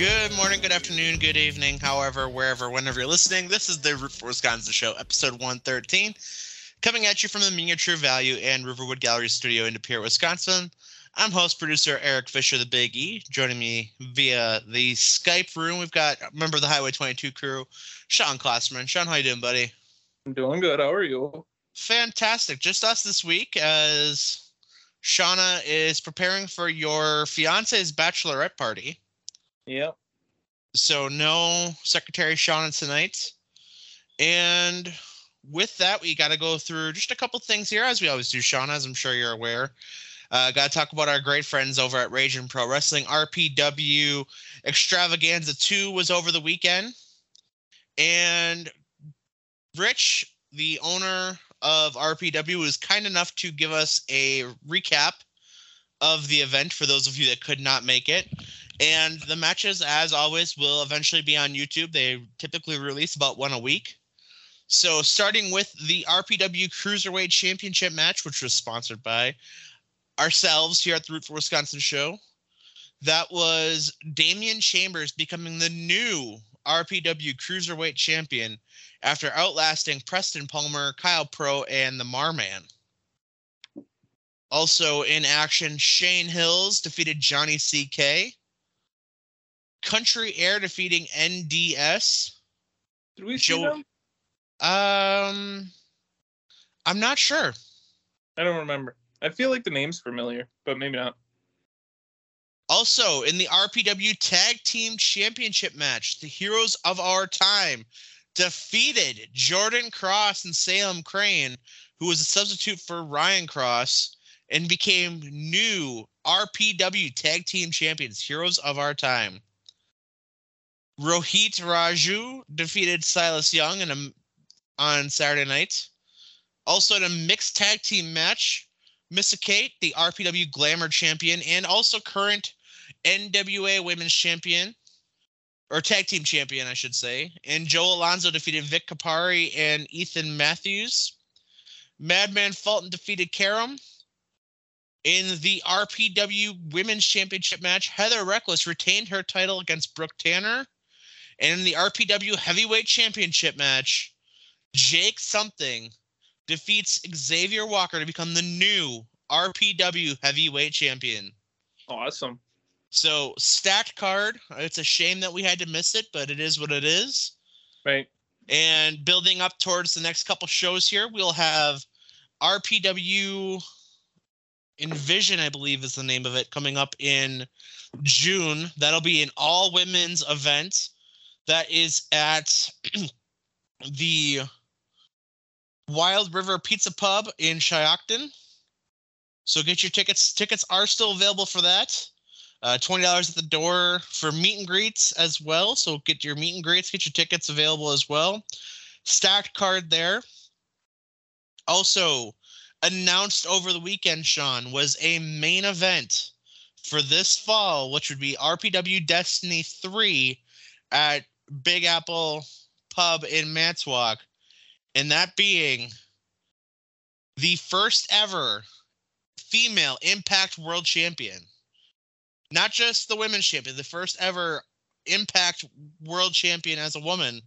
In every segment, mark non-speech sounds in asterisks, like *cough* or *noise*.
Good morning, good afternoon, good evening, however, wherever, whenever you're listening. This is the Root for Wisconsin show, episode 113, coming at you from the Miniature Value and Riverwood Gallery Studio in De Pere, Wisconsin. I'm host producer Eric Fisher, the Big E. Joining me via the Skype room, we've got a member of the Highway 22 crew, Sean Klossman. Sean, how you doing, buddy? I'm doing good. How are you? Fantastic. Just us this week as Shauna is preparing for your fiance's bachelorette party. Yep. So no Secretary Shauna tonight. And with that, we got to go through just a couple things here, as we always do, Shauna, as I'm sure you're aware. Uh, got to talk about our great friends over at Raging Pro Wrestling. RPW Extravaganza 2 was over the weekend. And Rich, the owner of RPW, was kind enough to give us a recap of the event for those of you that could not make it. And the matches, as always, will eventually be on YouTube. They typically release about one a week. So, starting with the RPW Cruiserweight Championship match, which was sponsored by ourselves here at the Root for Wisconsin show, that was Damian Chambers becoming the new RPW Cruiserweight Champion after outlasting Preston Palmer, Kyle Pro, and the Marman. Also in action, Shane Hills defeated Johnny CK. Country Air defeating NDS. Did we see Joe- them? Um, I'm not sure. I don't remember. I feel like the name's familiar, but maybe not. Also, in the RPW Tag Team Championship match, the heroes of our time defeated Jordan Cross and Salem Crane, who was a substitute for Ryan Cross, and became new RPW Tag Team Champions, heroes of our time. Rohit Raju defeated Silas Young in a, on Saturday night. Also, in a mixed tag team match, Missa Kate, the RPW Glamour champion, and also current NWA Women's Champion, or Tag Team Champion, I should say. And Joe Alonzo defeated Vic Capari and Ethan Matthews. Madman Fulton defeated Karam. In the RPW Women's Championship match, Heather Reckless retained her title against Brooke Tanner. And in the RPW Heavyweight Championship match, Jake Something defeats Xavier Walker to become the new RPW Heavyweight Champion. Awesome. So stacked card. It's a shame that we had to miss it, but it is what it is. Right. And building up towards the next couple shows here, we'll have RPW Envision, I believe is the name of it, coming up in June. That'll be an all women's event that is at *clears throat* the Wild River Pizza Pub in Shiocton. So get your tickets. Tickets are still available for that. Uh, twenty dollars at the door for meet and greets as well. So get your meet and greets, get your tickets available as well. Stacked card there. Also announced over the weekend, Sean, was a main event for this fall, which would be RPW Destiny 3 at Big Apple Pub in Manitowoc. And that being the first ever female Impact World Champion. Not just the women's champion, the first ever Impact World Champion as a woman.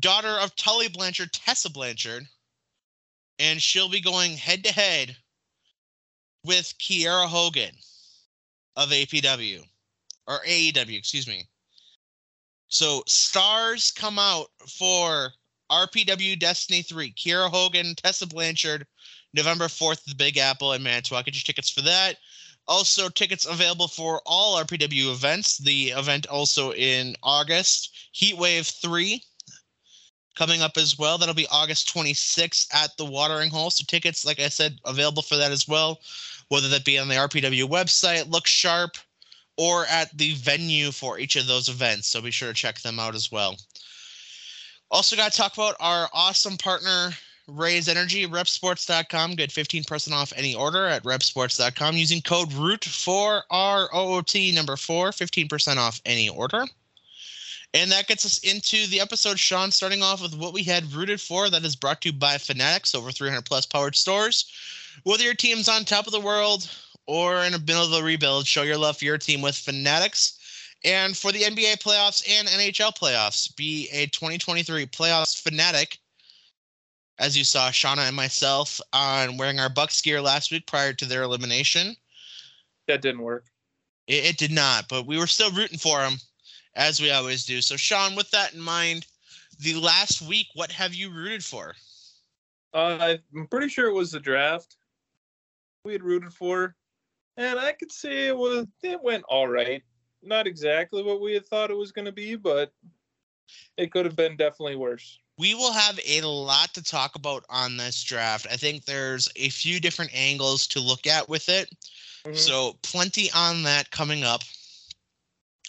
Daughter of Tully Blanchard, Tessa Blanchard. And she'll be going head to head with Kiera Hogan of APW or AEW, excuse me. So stars come out for RPW Destiny 3. Kiera Hogan, Tessa Blanchard, November 4th the Big Apple in Manitowoc. Get your tickets for that. Also, tickets available for all RPW events. The event also in August, Heatwave 3 coming up as well. That'll be August 26th at the Watering Hole. So, tickets, like I said, available for that as well, whether that be on the RPW website, Look Sharp, or at the venue for each of those events. So, be sure to check them out as well. Also, got to talk about our awesome partner, Raise Energy, repsports.com. Get 15% off any order at repsports.com using code ROOT for R O O T number four, 15% off any order. And that gets us into the episode, Sean, starting off with what we had rooted for. That is brought to you by Fanatics, over 300 plus powered stores. Whether your team's on top of the world or in the middle of the rebuild, show your love for your team with Fanatics. And for the NBA playoffs and NHL playoffs, be a 2023 playoffs fanatic. As you saw, Shauna and myself on wearing our Bucks gear last week prior to their elimination. That didn't work. It, it did not, but we were still rooting for them, as we always do. So, Sean, with that in mind, the last week, what have you rooted for? Uh, I'm pretty sure it was the draft we had rooted for, and I could say it was it went all right. Not exactly what we had thought it was going to be, but it could have been definitely worse. We will have a lot to talk about on this draft. I think there's a few different angles to look at with it. Mm-hmm. So, plenty on that coming up.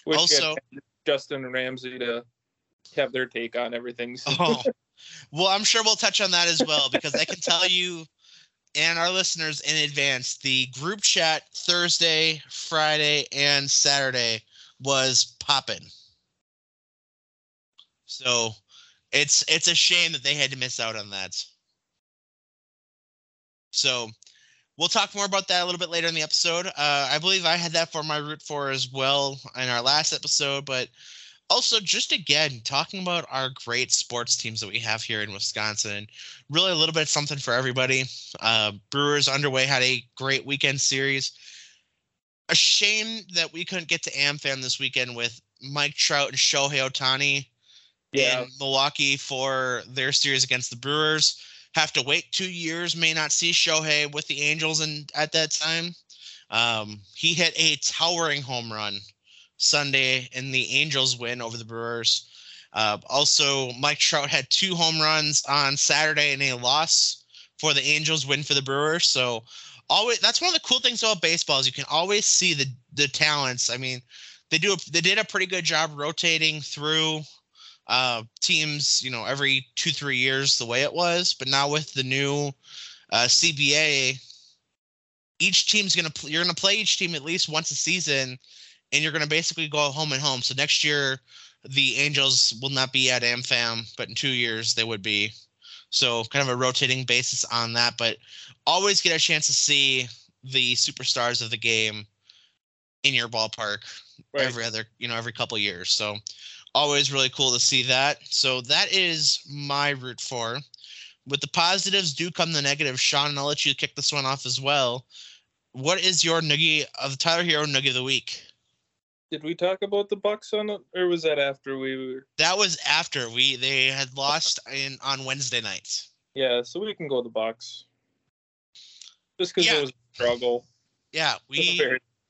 Wish also, Justin and Ramsey to have their take on everything. *laughs* oh, well, I'm sure we'll touch on that as well because I can tell you and our listeners in advance the group chat Thursday, Friday, and Saturday was popping. So it's it's a shame that they had to miss out on that. So we'll talk more about that a little bit later in the episode. Uh, I believe I had that for my root for as well in our last episode, but also just again talking about our great sports teams that we have here in Wisconsin. Really, a little bit something for everybody. Uh, Brewers underway had a great weekend series. A shame that we couldn't get to AmFam this weekend with Mike Trout and Shohei Ohtani yeah. in Milwaukee for their series against the Brewers. Have to wait two years. May not see Shohei with the Angels and at that time. Um, he hit a towering home run Sunday in the Angels win over the Brewers. Uh, also, Mike Trout had two home runs on Saturday in a loss for the Angels win for the Brewers. So always that's one of the cool things about baseball is you can always see the the talents. I mean, they do a, they did a pretty good job rotating through uh, teams, you know, every two three years the way it was. But now with the new uh, CBA, each team's gonna pl- you're gonna play each team at least once a season and you're going to basically go home and home. So next year, the Angels will not be at AmFam, but in two years they would be. So kind of a rotating basis on that, but always get a chance to see the superstars of the game in your ballpark right. every other, you know, every couple years. So always really cool to see that. So that is my root for. With the positives do come the negatives. Sean, I'll let you kick this one off as well. What is your noogie of the Tyler Herro noogie of the week? Did we talk about the Bucks on it, or was that after we were? That was after we they had lost in on Wednesday nights. Yeah, so we can go the Bucks. Just because yeah. it was a struggle. Yeah, we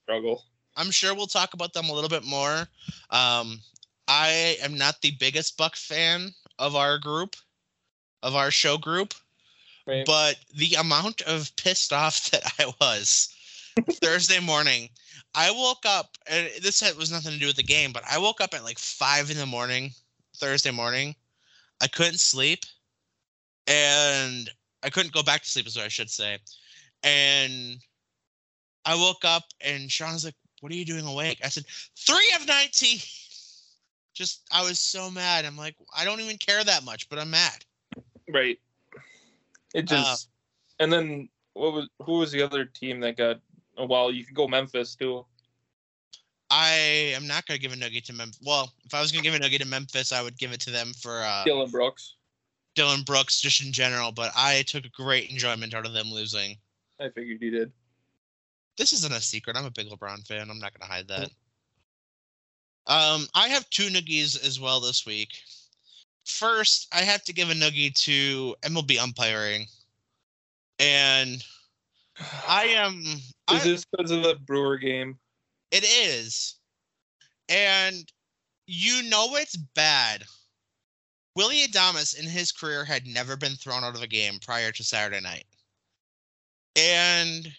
struggle. I'm sure we'll talk about them a little bit more. Um, I am not the biggest Buck fan of our group, of our show group, right. but the amount of pissed off *laughs* that I was *laughs* Thursday morning I woke up, and this was nothing to do with the game, but I woke up at like five in the morning, Thursday morning. I couldn't sleep, and I couldn't go back to sleep, is what I should say. And I woke up, and Sean's like, "What are you doing awake?" I said, three of nineteen. *laughs* Just, I was so mad. I'm like, I don't even care that much, but I'm mad. Right. It just, uh, and then what was who was the other team that got well, you could go Memphis too. I am not going to give a nugget to Memphis. Well, if I was going to give a nugget to Memphis, I would give it to them for uh, Dillon Brooks. Dillon Brooks, just in general. But I took great enjoyment out of them losing. I figured you did. This isn't a secret. I'm a big LeBron fan. I'm not going to hide that. Um, I have two noogies as well this week. First, I have to give a noogie to MLB umpiring, and I am. Is I, this because of the Brewer game? It is, and you know it's bad. Willy Adames in his career had never been thrown out of a game prior to Saturday night, and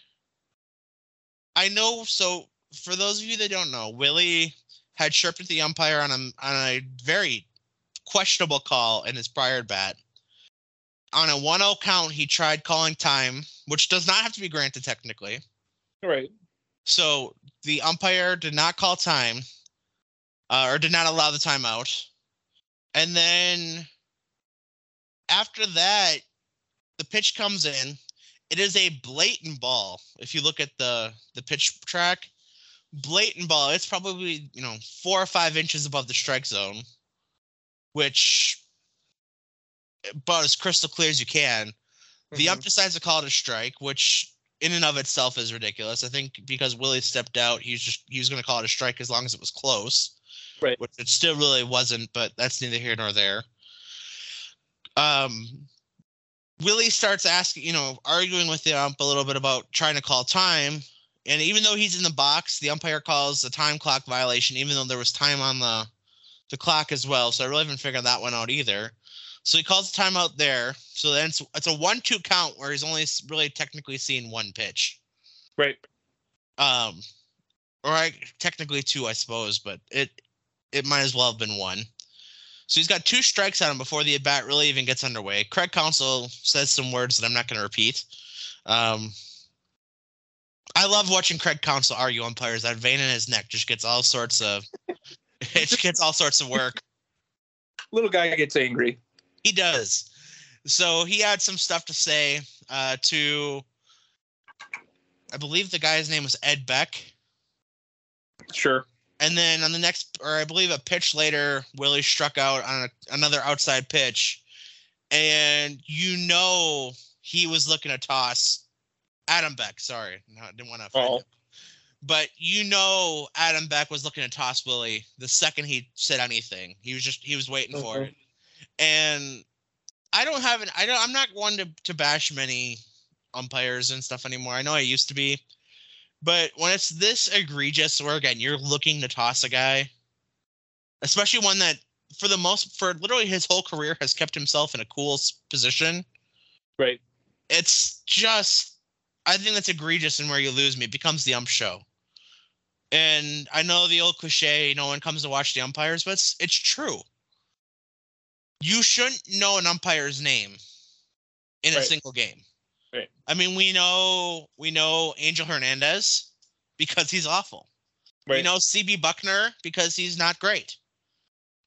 I know. So, for those of you that don't know, Willy had chirped at the umpire on a on a very questionable call in his prior bat on a 1-0 count, he tried calling time, which does not have to be granted technically. Right. So the umpire did not call time, uh, or did not allow the timeout, and then after that, the pitch comes in. It is a blatant ball. If you look at the the pitch track, blatant ball. It's probably you know four or five inches above the strike zone, which about as crystal clear as you can. The Mhm. ump decides to call it a strike, which in and of itself is ridiculous. I think because Willy stepped out, he's just he was going to call it a strike as long as it was close, Right. Which it still really wasn't, but that's neither here nor there. Um, Willy starts asking, you know, arguing with the ump a little bit about trying to call time, and even though he's in the box, the umpire calls a time clock violation, even though there was time on the the clock as well. So I really haven't figured that one out either. So he calls the timeout there. So then it's, it's a one-two count where he's only really technically seen one pitch. Right. Um, or I technically two, I suppose, but it it might as well have been one. So he's got two strikes on him before the at bat really even gets underway. Craig Counsell says some words that I'm not going to repeat. Um, I love watching Craig Counsell argue umpires. That vein in his neck just gets all sorts of *laughs* it just gets all sorts of work. *laughs* Little guy gets angry. He does. So he had some stuff to say uh, to, I believe the guy's name was Ed Beck. Sure. And then on the next, or I believe a pitch later, Willy struck out on a, another outside pitch. And you know he was looking to toss Adam Beck. Sorry, no, I didn't want to offend Oh. him. But you know Adam Beck was looking to toss Willy the second he said anything. He was just he was waiting for Mhm. it. And I don't have an I don't I'm not one to, to bash many umpires and stuff anymore. I know I used to be. But when it's this egregious, where again you're looking to toss a guy, especially one that for the most for literally his whole career has kept himself in a cool position, Right. it's just I think that's egregious and where you lose me. It becomes the ump show. And I know the old cliche, no one comes to watch the umpires, but it's, it's true. You shouldn't know an umpire's name in a single game. Right. I mean, we know we know Angel Hernandez because he's awful. Right. We know CB Bucknor because he's not great.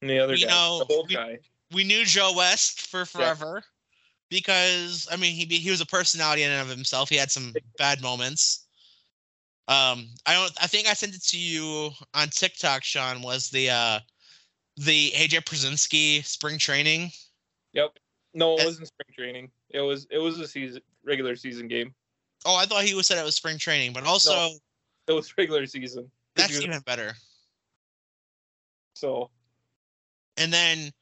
And the other we guy, know- the old we- guy. we knew Joe West for forever because I mean he he was a personality in and of himself. He had some bad moments. Um, I don't. I think I sent it to you on TikTok. Sean was the uh the AJ Pierzynski spring training. Yep. No, it Uh, wasn't spring training. It was it was a season regular season game. Oh, I thought he was said it was spring training, but also No. It was regular season. that's even better. so And then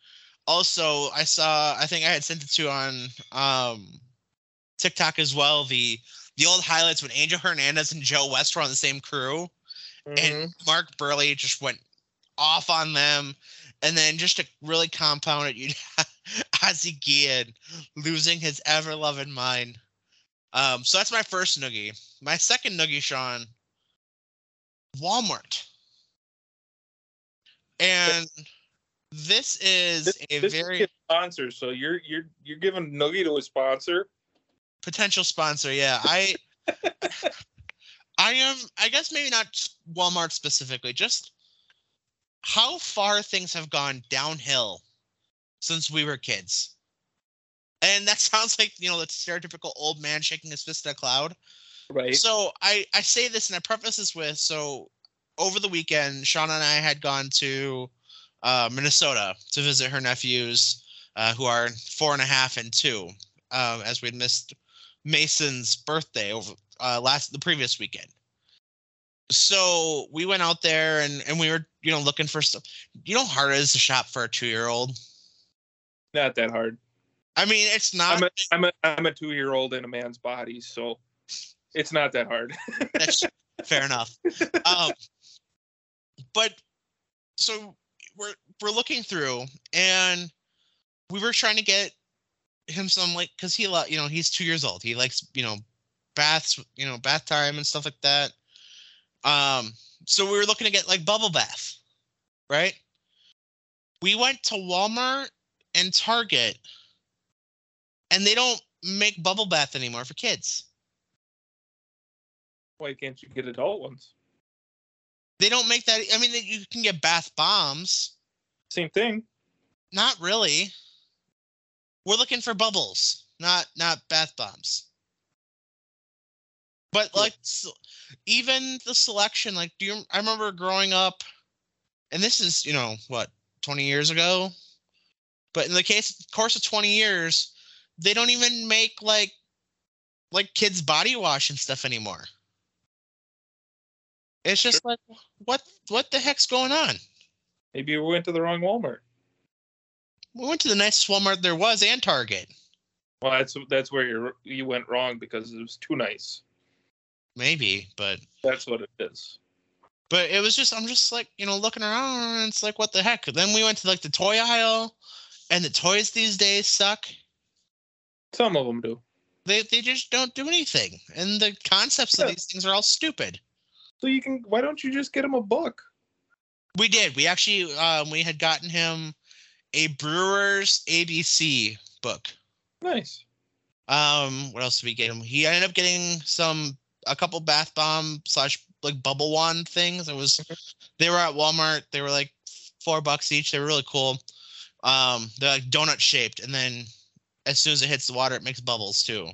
also I saw I think I had sent it to on um TikTok as well the the old highlights when Angel Hernandez and Joe West were on the same crew mhm. and Mark Buehrle just went off on them. And then just to really compound it, you'd *laughs* have Ozzie Guillen losing his ever loving mind. Um, so that's my first noogie. My second noogie, Sean, Walmart. And this is this, a this very is a sponsor. So you're you're you're giving Noogie to a sponsor. potential sponsor. Yeah, I, *laughs* I am. I guess maybe not Walmart specifically. Just how far things have gone downhill since we were kids. And that *laughs* sounds like you know the stereotypical old man shaking his fist at a cloud. Right. So I I say this and I preface this with so over the weekend, Shauna and I had gone to uh, Minnesota to visit her nephews, uh, who are four and a half and two, um, as we'd missed Mason's birthday over uh, last the previous weekend. So we went out there and and we were you know looking for stuff. You know how hard it is to shop for a two year old. Not that hard. I mean, it's not. I'm a I'm a I'm a two year old in a man's body, so it's not that hard. *laughs* That's fair enough. Um, but so we're we're looking through, and we were trying to get him some like because he you know he's two years old. He likes you know baths, you know bath time and stuff like that. Um, so we were looking to get like bubble bath, right? We went to Walmart and Target, and they don't make bubble bath anymore for kids. Why can't you get adult ones? They don't make that. I mean, you can get bath bombs. Same thing. Not really. We're looking for bubbles, not not bath bombs. But like even the selection, like do you I remember growing up and this is, you know, what, 20 years ago? But in the case course of 20 years, they don't even make like like kids body wash and stuff anymore. It's just like what what the heck's going on? Maybe we went to the wrong Walmart. We went to the nicest Walmart there was and Target. Well, that's that's where you you went wrong because it was too nice. Maybe, but That's what it is. But it was just I'm just like, you know, looking around and it's like what the heck? Then we went to like the toy aisle and the toys these days suck. Some of them do. They they just don't do anything. And the concepts of these things are all stupid. So you can. Why don't you just get him a book? We did. We actually um we had gotten him a Brewers ABC book. Nice. Um what else did we get him? He ended up getting some a couple bath bomb slash like bubble wand things. It was they were at Walmart. They were like four bucks each. They were really cool. Um, they're like donut shaped, and then as soon as it hits the water, it makes bubbles too.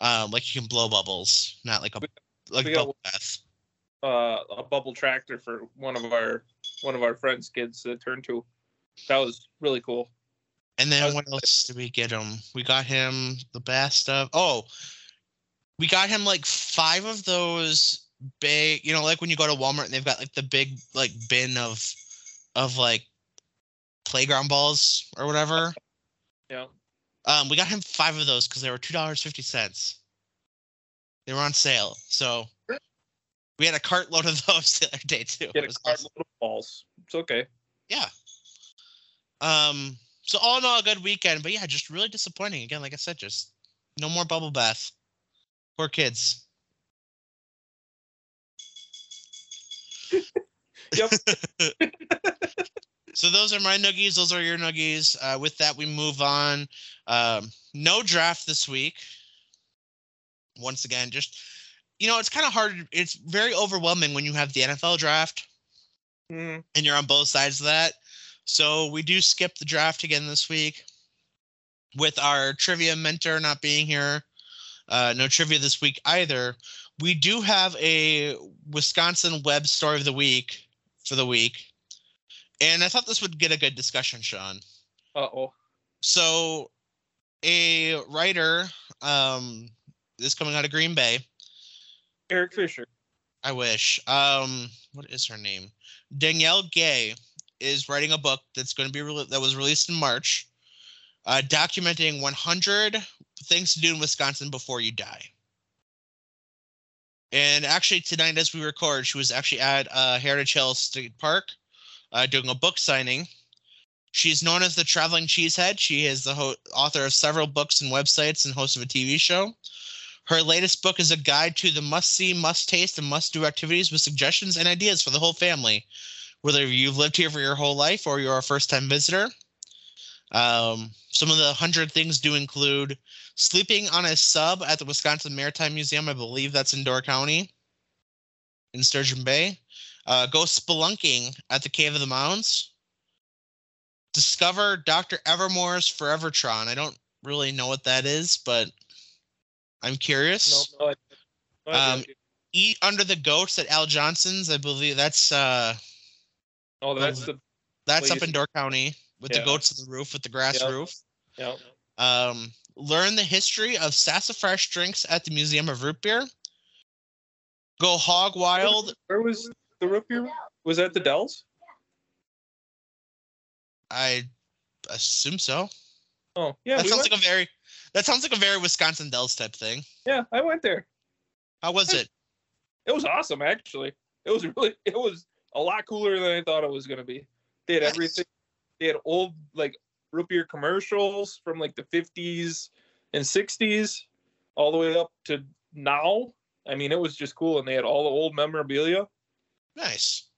Um, like you can blow bubbles, not like a like we got- bubble bath. Uh, a bubble tractor for one of our one of our friends' kids to turn to. That was really cool. And then was- what else did we get him? We got him the bath stuff. Oh, we got him like five of those big, you know, like when you go to Walmart and they've got like the big like bin of of like playground balls or whatever. Yeah. Um, we got him five of those because they were two dollars fifty cents. They were on sale, so we had a cartload of *laughs* those the other day too. Get a was cart awesome. of balls. It's okay. Yeah. Um. So all in all, a good weekend, but yeah, just really disappointing. Again, like I said, just no more bubble bath. Poor kids. *laughs* Yep. *laughs* so those are my nuggies. Those are your nuggies. Uh, with that, we move on. Um, no draft this week. Once again, just you know, it's kind of hard. It's very overwhelming when you have the NFL draft Mm, and you're on both sides of that. So we do skip the draft again this week with our trivia mentor not being here. Uh, no trivia this week either. We do have a Wisconsin web story of the week for the week. And I thought this would get a good discussion, Sean. uh oh. So a writer, um, this coming out of Green Bay, Eric Fisher. I wish. Um, what is her name? Danielle Gay is writing a book that's going to be rele- that was released in March, uh, documenting 100 things to do in Wisconsin before you die. And actually, tonight as we record, she was actually at uh, Heritage Hill State Park uh, doing a book signing. She's known as the Traveling Cheesehead. She is the ho- author of several books and websites and host of a TV show. Her latest book is a guide to the must see, must taste, and must do activities with suggestions and ideas for the whole family, whether you've lived here for your whole life or you're a first time visitor. Um, some of the 100 things do include sleeping on a sub at the Wisconsin Maritime Museum. I believe that's in Door County in Sturgeon Bay. Uh, go spelunking at the Cave of the Mounds. Discover Dr. Evermore's Forevertron. I don't really know what that is, but I'm curious. no, I, no Um. Eat Under the Goats at Al Johnson's. I believe that's uh oh, that's the that's up in Door County with the Yeah. goats on the roof with the grass Yep. roof. yeah. Um, learn the history of sassafras drinks at the Museum of Root Beer. Go hog wild. Where was the root beer? Was that the Dells? I assume so. Oh, yeah. that we sounds went- like a very that sounds like a very Wisconsin Dells type thing. yeah, I went there. How was it? It was awesome, actually. It was really, it was a lot cooler than I thought it was gonna be. They had everything. They had old like root beer commercials from like the fifties and sixties, all the way up to now. I mean, it was just cool, and they had all the old memorabilia. Nice.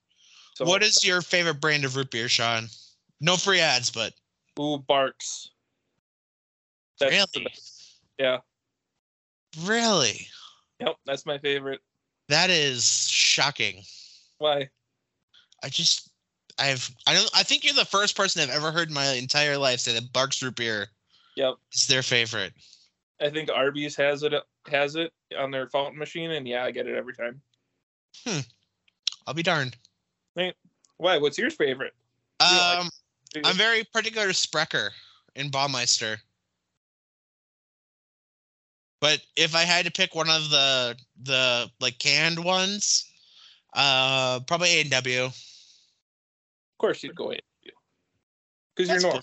So what is your favorite brand of root beer, Sean? No free ads, but Ooh, Barq's? That's the really, best. Yeah. really, Yep. That's my favorite. that is shocking. Why? I just I've I don't I think you're the first person I've ever heard in my entire life say that Barq's root beer Yep. It's their favorite. I think Arby's has it has it on their fountain machine, and yeah, I get it every time. Hmm. I'll be darned. Why? What's your favorite? You like- Um, I'm very particular to Sprecher in Baumeister. But if I had to pick one of the the like canned ones, uh, probably A and W. of course, you'd go in because you're normal.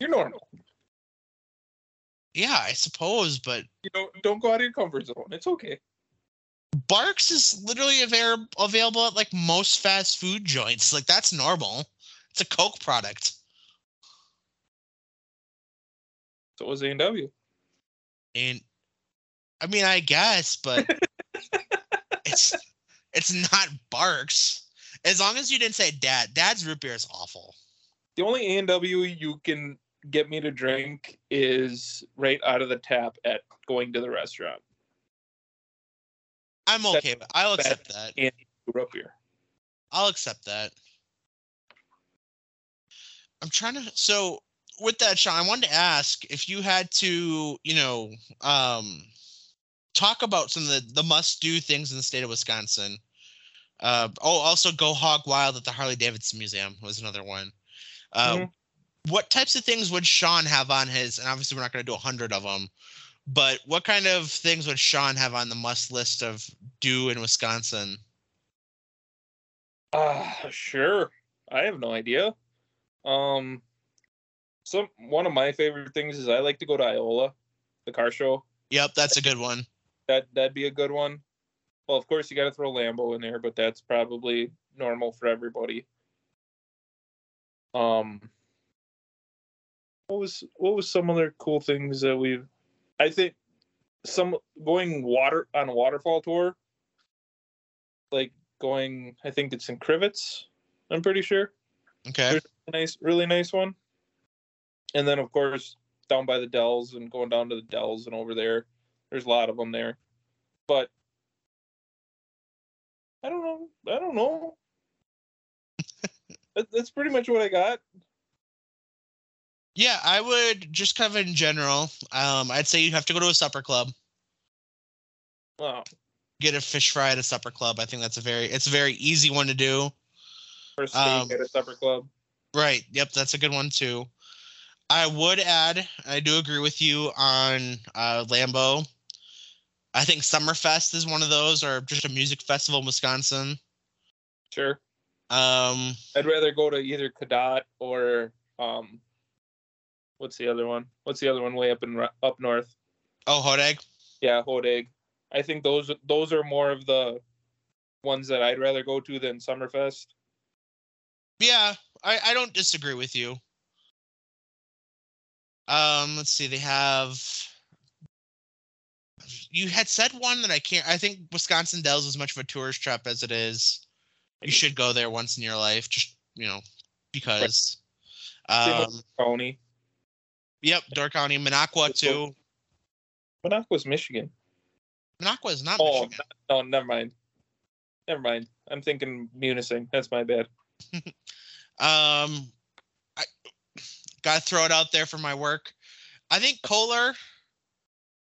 You're normal. Yeah, I suppose, but You don't don't go out of your comfort zone. It's okay. Barq's is literally avail- available at like most fast food joints. Like that's normal. It's a Coke product. So was A and W. And I mean, I guess, but *laughs* it's it's not Barq's. As long as you didn't say Dad. Dad's root beer is awful. The only A and W you can get me to drink is right out of the tap at going to the restaurant. I'm That's okay. with I'll accept that. And root beer. I'll accept that. I'm trying to. So with that, Sean, I wanted to ask if you had to, you know, um, talk about some of the, the must do things in the state of Wisconsin. Uh, oh, also go hog wild at the Harley Davidson Museum was another one. Uh, Mhm. What types of things would Sean have on his? And obviously, we're not going to do a hundred of them, but what kind of things would Sean have on the must list of do in Wisconsin? Ah, sure. I have no idea. Um, some one of my favorite things is I like to go to Iola, the car show. Yep, that's a good one. That that'd be a good one. Well, of course you got to throw Lambeau in there, but that's probably normal for everybody. Um, what was what was some other cool things that we've? I think some going water on a waterfall tour, like going. I think it's in Crivitz. I'm pretty sure Okay. There's a nice, really nice one. And then, of course, down by the Dells and going down to the Dells and over there, there's a lot of them there. But I don't know. I don't know. *laughs* that's pretty much what I got. Yeah, I would just kind of in general. Um, I'd say you have to go to a supper club, Wow. get a fish fry at a supper club. I think that's a very it's a very easy one to do. Or steak Um, at a supper club. Right. Yep, that's a good one too. I would add, I do agree with you on uh, Lambeau. I think Summerfest is one of those, or just a music festival in Wisconsin. Sure. Um, I'd rather go to either Cadott or um, what's the other one? What's the other one way up in up north? oh, Hodag. Yeah, Hodag. I think those those are more of the ones that I'd rather go to than Summerfest. Yeah, I, I don't disagree with you. Um, let's see, they have you had said one that I can't I think Wisconsin Dells is as much of a tourist trap as it is. You should go there once in your life, just you know, because with um County. yep, Door County, Minocqua too. Minocqua's Michigan. Minocqua is not Oh, Michigan. no, never mind. Never mind. I'm thinking Munising. That's my bad. *laughs* Um, I gotta throw it out there for my work. I think Kohler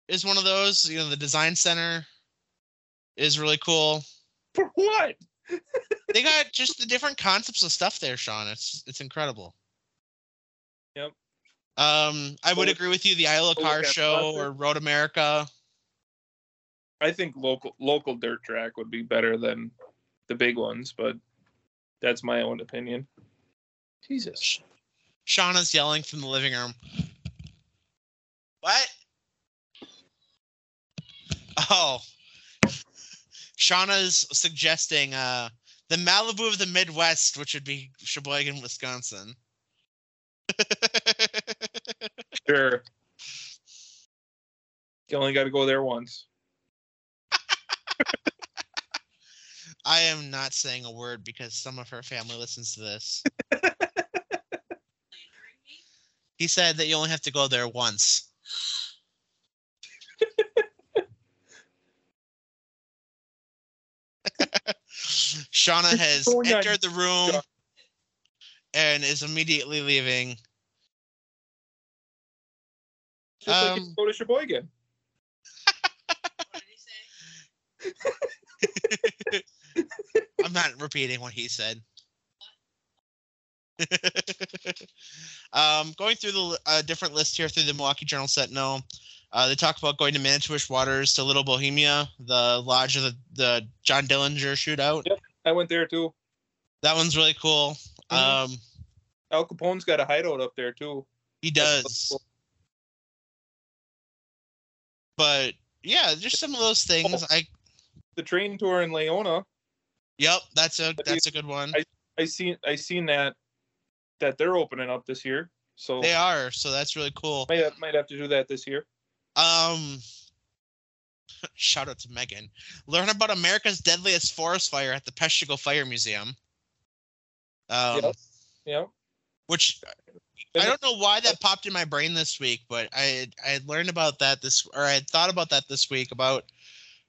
is one of those. You know, the design center is really cool. For what? *laughs* They got just the different concepts of stuff there, Sean. It's it's incredible. Yep. Um, I would agree with you. The Iola well, Car Show or Road America. I think local local dirt track would be better than the big ones, but that's my own opinion. Jesus. Shauna's yelling from the living room. What? Oh. Shauna's suggesting uh the Malibu of the Midwest, which would be Sheboygan, Wisconsin. *laughs* Sure. You only got to go there once. *laughs* I am not saying a word because some of her family listens to this. *laughs* he said that you only have to go there once. Shauna has entered the room and is immediately leaving. Just like Um, you go to Sheboygan. I'm not repeating what he said. *laughs* um, going through the uh, different list here through the Milwaukee Journal Sentinel, uh, they talk about going to Manitowish Waters to Little Bohemia, the lodge of the, the John Dillinger shootout. Yep. I went there too. That one's really cool. Mhm. Um, Al Capone's got a hideout up there too. he does. cool. But yeah, just some of those things. I The train tour in Laona. yep, that's a that's a good one. I seen I seen that that they're opening up this year. So They are, so that's really cool. might have, might have to do that this year. Um, *laughs* shout out to Megan. Learn about America's deadliest forest fire at the Peshtigo Fire Museum. Um, Yep. Which I don't know why that popped in my brain this week, but I I had learned about that this or I had thought about that this week about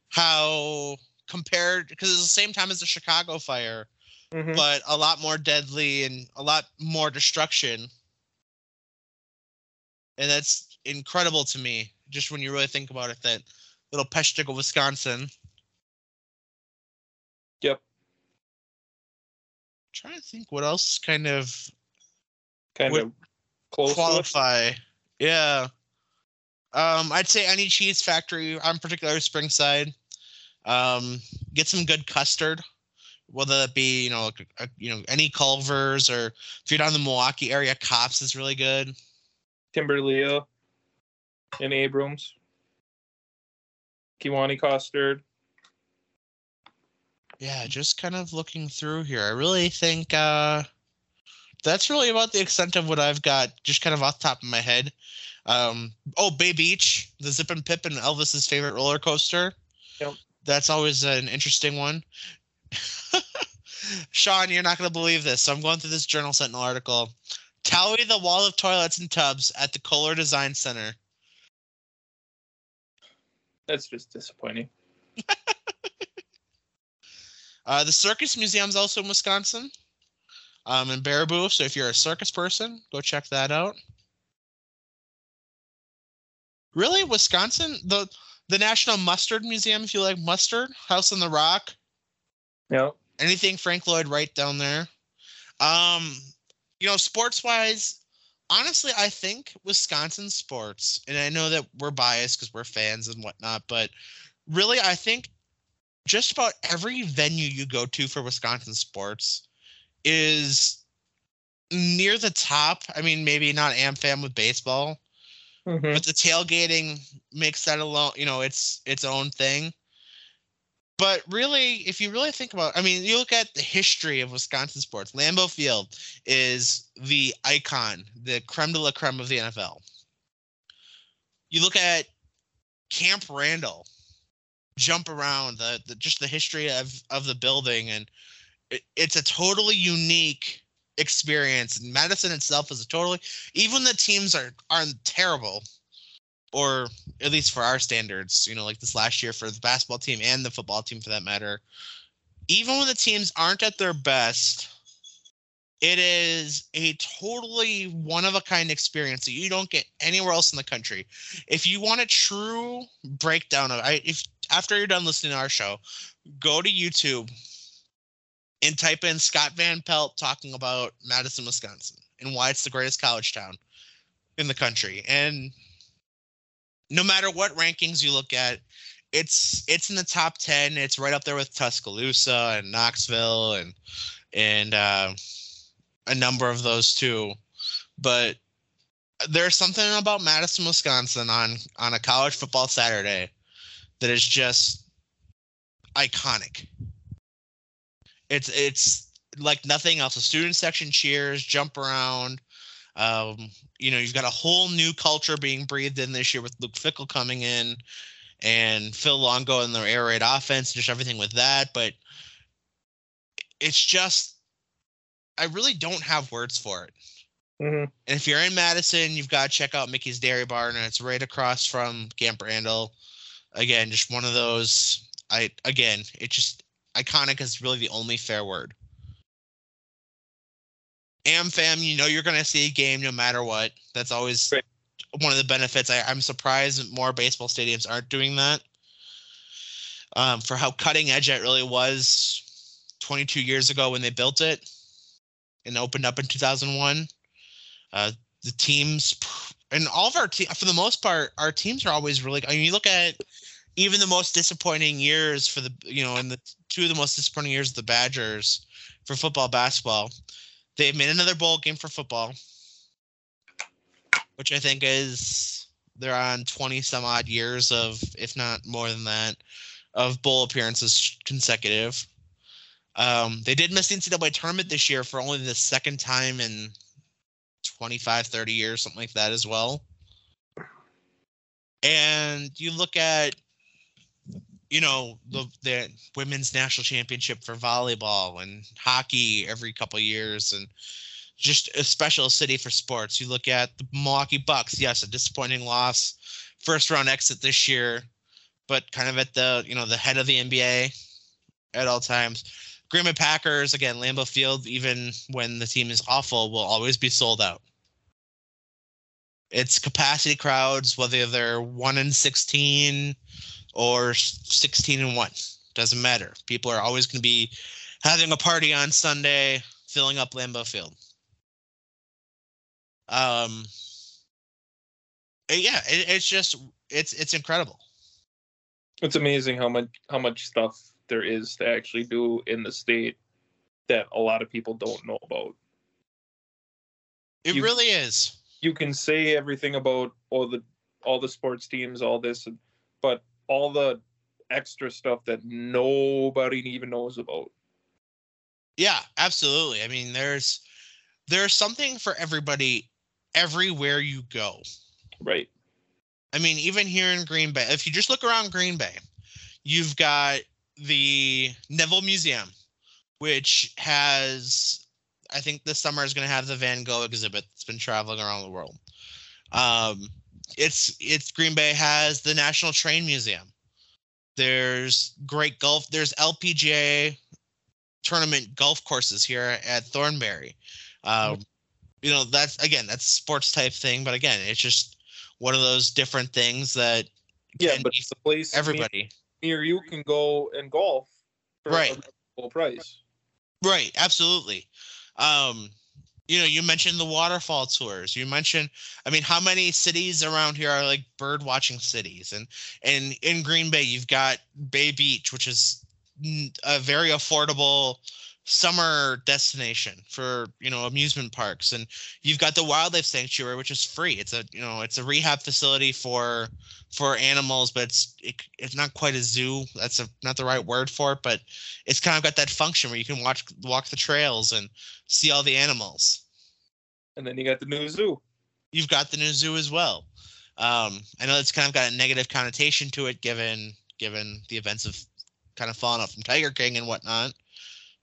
how compared because it's the same time as the Chicago fire, Mhm. but a lot more deadly and a lot more destruction. And that's incredible to me, just when you really think about it. That little Peshtigo, Wisconsin. Yep. trying to think what else kind of Kind of qualify. Yeah. Um, I'd say any cheese factory, I'm particularly Springside. Um, get some good custard, whether that be you know a, you know any Culver's or if you're down in the Milwaukee area, Kopp's is really good. Timberlea and Abrams. Kiwani Costard. Yeah, just kind of looking through here. I really think uh, that's really about the extent of what I've got, just kind of off the top of my head. Um, oh, Bay Beach, the Zippin Pippin and Elvis's favorite roller coaster. Yep. That's always an interesting one. *laughs* Sean, you're not going to believe this. So I'm going through this Journal Sentinel article. Tally the wall of toilets and tubs at the Kohler Design Center. That's just disappointing. *laughs* Uh, the Circus Museum's also in Wisconsin, um, in Baraboo. So if you're a circus person, go check that out. Really, Wisconsin? The the National Mustard Museum, if you like mustard, House on the Rock, Yeah. anything Frank Lloyd Wright down there. Um, you know, sports wise, honestly, I think Wisconsin sports, and I know that we're biased because we're fans and whatnot, but really, I think just about every venue you go to for Wisconsin sports is near the top. I mean, maybe not AmFam with baseball, Mhm. but the tailgating makes that alone you know it's its own thing but really if you really think about i mean you look at the history of wisconsin sports lambeau field is the icon the creme de la creme of the nfl you look at camp randall jump around the, the just the history of of the building and it, it's a totally unique experience. Madison itself is a totally even the teams are aren't terrible or at least for our standards you know like this last year for the basketball team and the football team for that matter even when the teams aren't at their best it is a totally one of a kind experience that you don't get anywhere else in the country if you want a true breakdown of i if after you're done listening to our show go to youtube and type in Scott Van Pelt talking about Madison, Wisconsin, and why it's the greatest college town in the country. And no matter what rankings you look at, it's it's in the top ten. It's right up there with Tuscaloosa and Knoxville and and uh, a number of those too. But there's something about Madison, Wisconsin on on a college football Saturday that is just iconic it's it's like nothing else. The student section cheers, jump around. Um, you know, you've got a whole new culture being breathed in this year with Luke Fickell coming in and Phil Longo and their air raid offense, just everything with that. But it's just, I really don't have words for it. Mhm. And if you're in Madison, you've got to check out Mickey's Dairy Bar, and it's right across from Camp Randall. Again, just one of those. I again, it just iconic is really the only fair word. AmFam, you know you're gonna see a game no matter what. That's always Right. one of the benefits. I, I'm surprised more baseball stadiums aren't doing that. Um, for how cutting edge it really was 22 years ago when they built it and opened up in 2001. Uh, the teams and all of our team for the most part, our teams are always really. I mean, you look at even the most disappointing years for the you know, in the two of the most disappointing years of the Badgers for football, basketball, they've made another bowl game for football, which I think is they're on 20 some odd years of, if not more than that, of bowl appearances consecutive. Um, they did miss the NCAA tournament this year for only the second time in 25, 30 years, something like that as well. And you look at, you know, the, the women's national championship for volleyball and hockey every couple years and just a special city for sports. You look at the Milwaukee Bucks, yes, a disappointing loss, first round exit this year, but kind of at the, you know, the head of the NBA at all times. Green Bay Packers, again, Lambeau Field, even when the team is awful, will always be sold out. It's capacity crowds, whether they're one in sixteen or sixteen and one, doesn't matter. People are always going to be having a party on Sunday, filling up Lambeau Field. Um, yeah, it, it's just it's it's incredible. It's amazing how much how much stuff there is to actually do in the state that a lot of people don't know about. It you, really is you can say everything about all the all the sports teams, all this, but all the extra stuff that nobody even knows about. Yeah, absolutely. I mean, there's there's something for everybody everywhere you go. Right. I mean, even here in Green Bay, if you just look around Green Bay, you've got the Neville Museum, which has I think this summer is going to have the Van Gogh exhibit that's been traveling around the world. Um, it's it's Green Bay has the National Train Museum. There's great golf. There's LPGA tournament golf courses here at Thornberry. Um, you know that's again that's sports type thing, but again it's just one of those different things that yeah, but it's the place everybody near you can go and golf right full price. Right, absolutely. Um, you know, you mentioned the waterfall tours. You mentioned, I mean, how many cities around here are like bird watching cities? And and in Green Bay, you've got Bay Beach, which is a very affordable summer destination for you know amusement parks. And you've got the wildlife sanctuary which is free. It's a you know it's a rehab facility for for animals but it's it, it's not quite a zoo. That's a, not the right word for it but it's kind of got that function where you can watch walk the trails and see all the animals. And then you got the new zoo. You've got the new zoo as well. Um i know it's kind of got a negative connotation to it given given the events of kind of falling off from tiger king and whatnot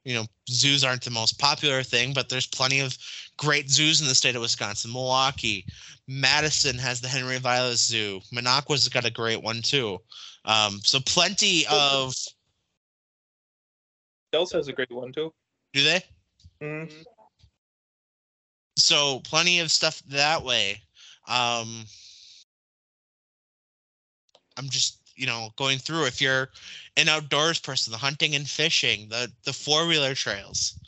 you know, zoos aren't the most popular thing, but there's plenty of great zoos in the state of Wisconsin. Milwaukee, Madison has the Henry Vilas Zoo. Minocqua's got a great one too. Um, so plenty of. Dells has a great one too. Do they? Mm-hmm. So plenty of stuff that way. Um, I'm just you know going through if you're an outdoors person the hunting and fishing the the four-wheeler trails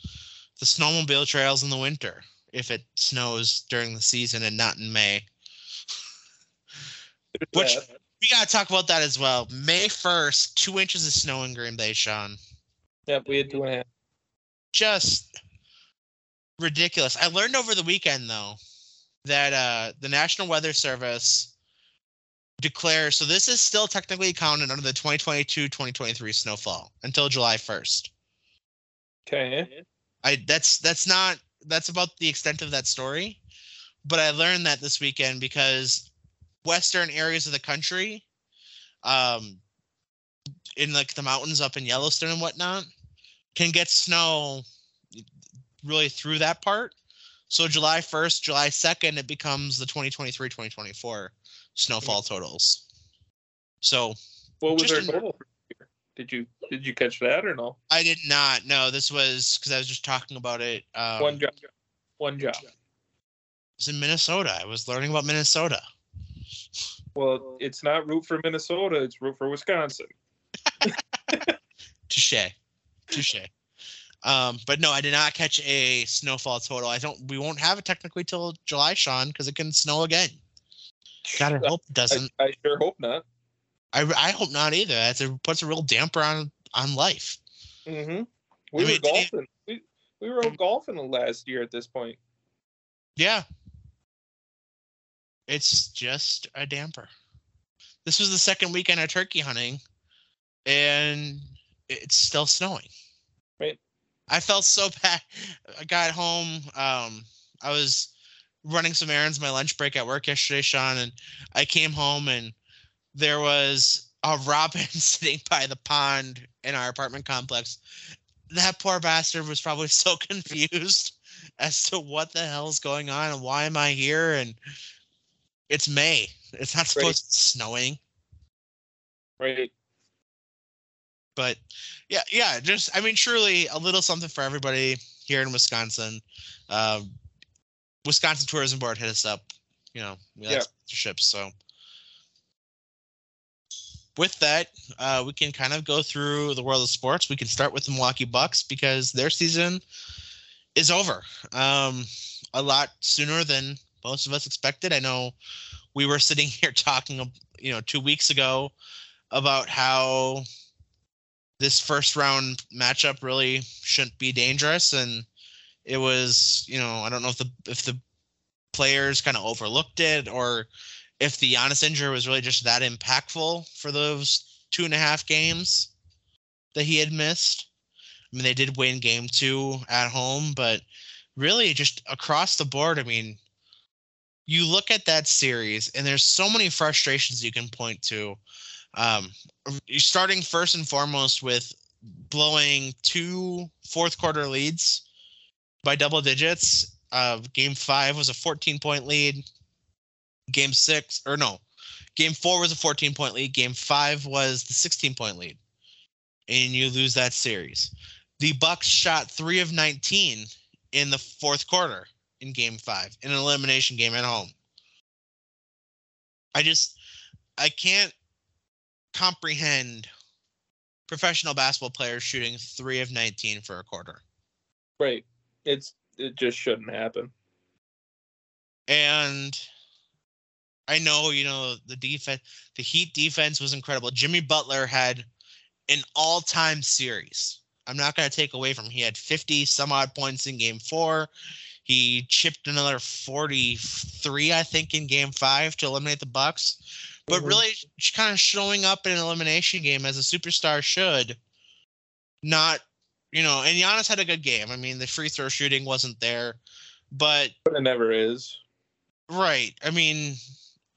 the snowmobile trails in the winter if it snows during the season and not in may. *laughs* Which we got to talk about that as well. May 1st two inches of snow in green bay sean. Yep we had two and a half. Just ridiculous. I learned over the weekend though that uh the national weather service declare so this is still technically counted under the 2022-2023 snowfall until July 1st. Okay. I that's that's not that's about the extent of that story. But I learned that this weekend because western areas of the country, um in like the mountains up in Yellowstone and whatnot, can get snow really through that part. So July 1st, July 2nd, it becomes the 2023-2024 snowfall totals. So what was their total? Did you did you catch that or no? I did not. No, this was because I was just talking about it. Um, One job. One job. It was in Minnesota. I was learning about Minnesota. Well, it's not root for Minnesota, it's root for Wisconsin. Touche. Touche. Um, but no, I did not catch a snowfall total. I don't. We won't have it technically till July, Sean, because it can snow again. God, *laughs* I hope it doesn't. I sure hope not. I, I hope not either. That's a puts a real damper on on life. Mm-hmm. We I were mean, did golfing. We, we were out golfing the last year at this point. Yeah. It's just a damper. This was the second weekend of turkey hunting, and it's still snowing. Right. I felt so *laughs* bad. I got home. Um, I was running some errands my lunch break at work yesterday, Sean, and I came home and there was a robin *laughs* sitting by the pond in our apartment complex. That poor bastard was probably *laughs* so confused as to what the hell's going on and why am I here and it's May. It's not supposed Right. to be snowing. Right. But yeah, yeah, just I mean, surely a little something for everybody here in Wisconsin. Um, Wisconsin Tourism Board hit us up, you know, we like Yeah. sponsorships. So with that, uh, we can kind of go through the world of sports. We can start with the Milwaukee Bucks because their season is over. Um, a lot sooner than most of us expected. I know we were sitting *laughs* here talking, you know, two weeks ago about how this first round matchup really shouldn't be dangerous and it was you know i don't know if the if the players kind of overlooked it or if the Giannis injury was really just that impactful for those two and a half games that he had missed. I mean they did win game two at home but really just across the board i mean you look at that series and there's so many frustrations you can point to. Um, starting first and foremost with blowing two fourth quarter leads by double digits. Uh, game five was a 14 point lead. Game six, or no, game four was a 14 point lead. Game five was the 16 point lead, and you lose that series. The Bucks shot three of 19 in the fourth quarter in game five in an elimination game at home. I just, I can't comprehend professional basketball players shooting three of 19 for a quarter. Right. It's it just shouldn't happen. And I know, you know, the defense, the Heat defense was incredible. Jimmy Butler had an all time series. I'm not going to take away from. He had 50 some odd points in game four. He chipped another 43, I think, in game five to eliminate the Bucks. But Mhm. really, kind of showing up in an elimination game as a superstar should. Not, you know, and Giannis had a good game. I mean, the free throw shooting wasn't there, but But it never is. Right. I mean,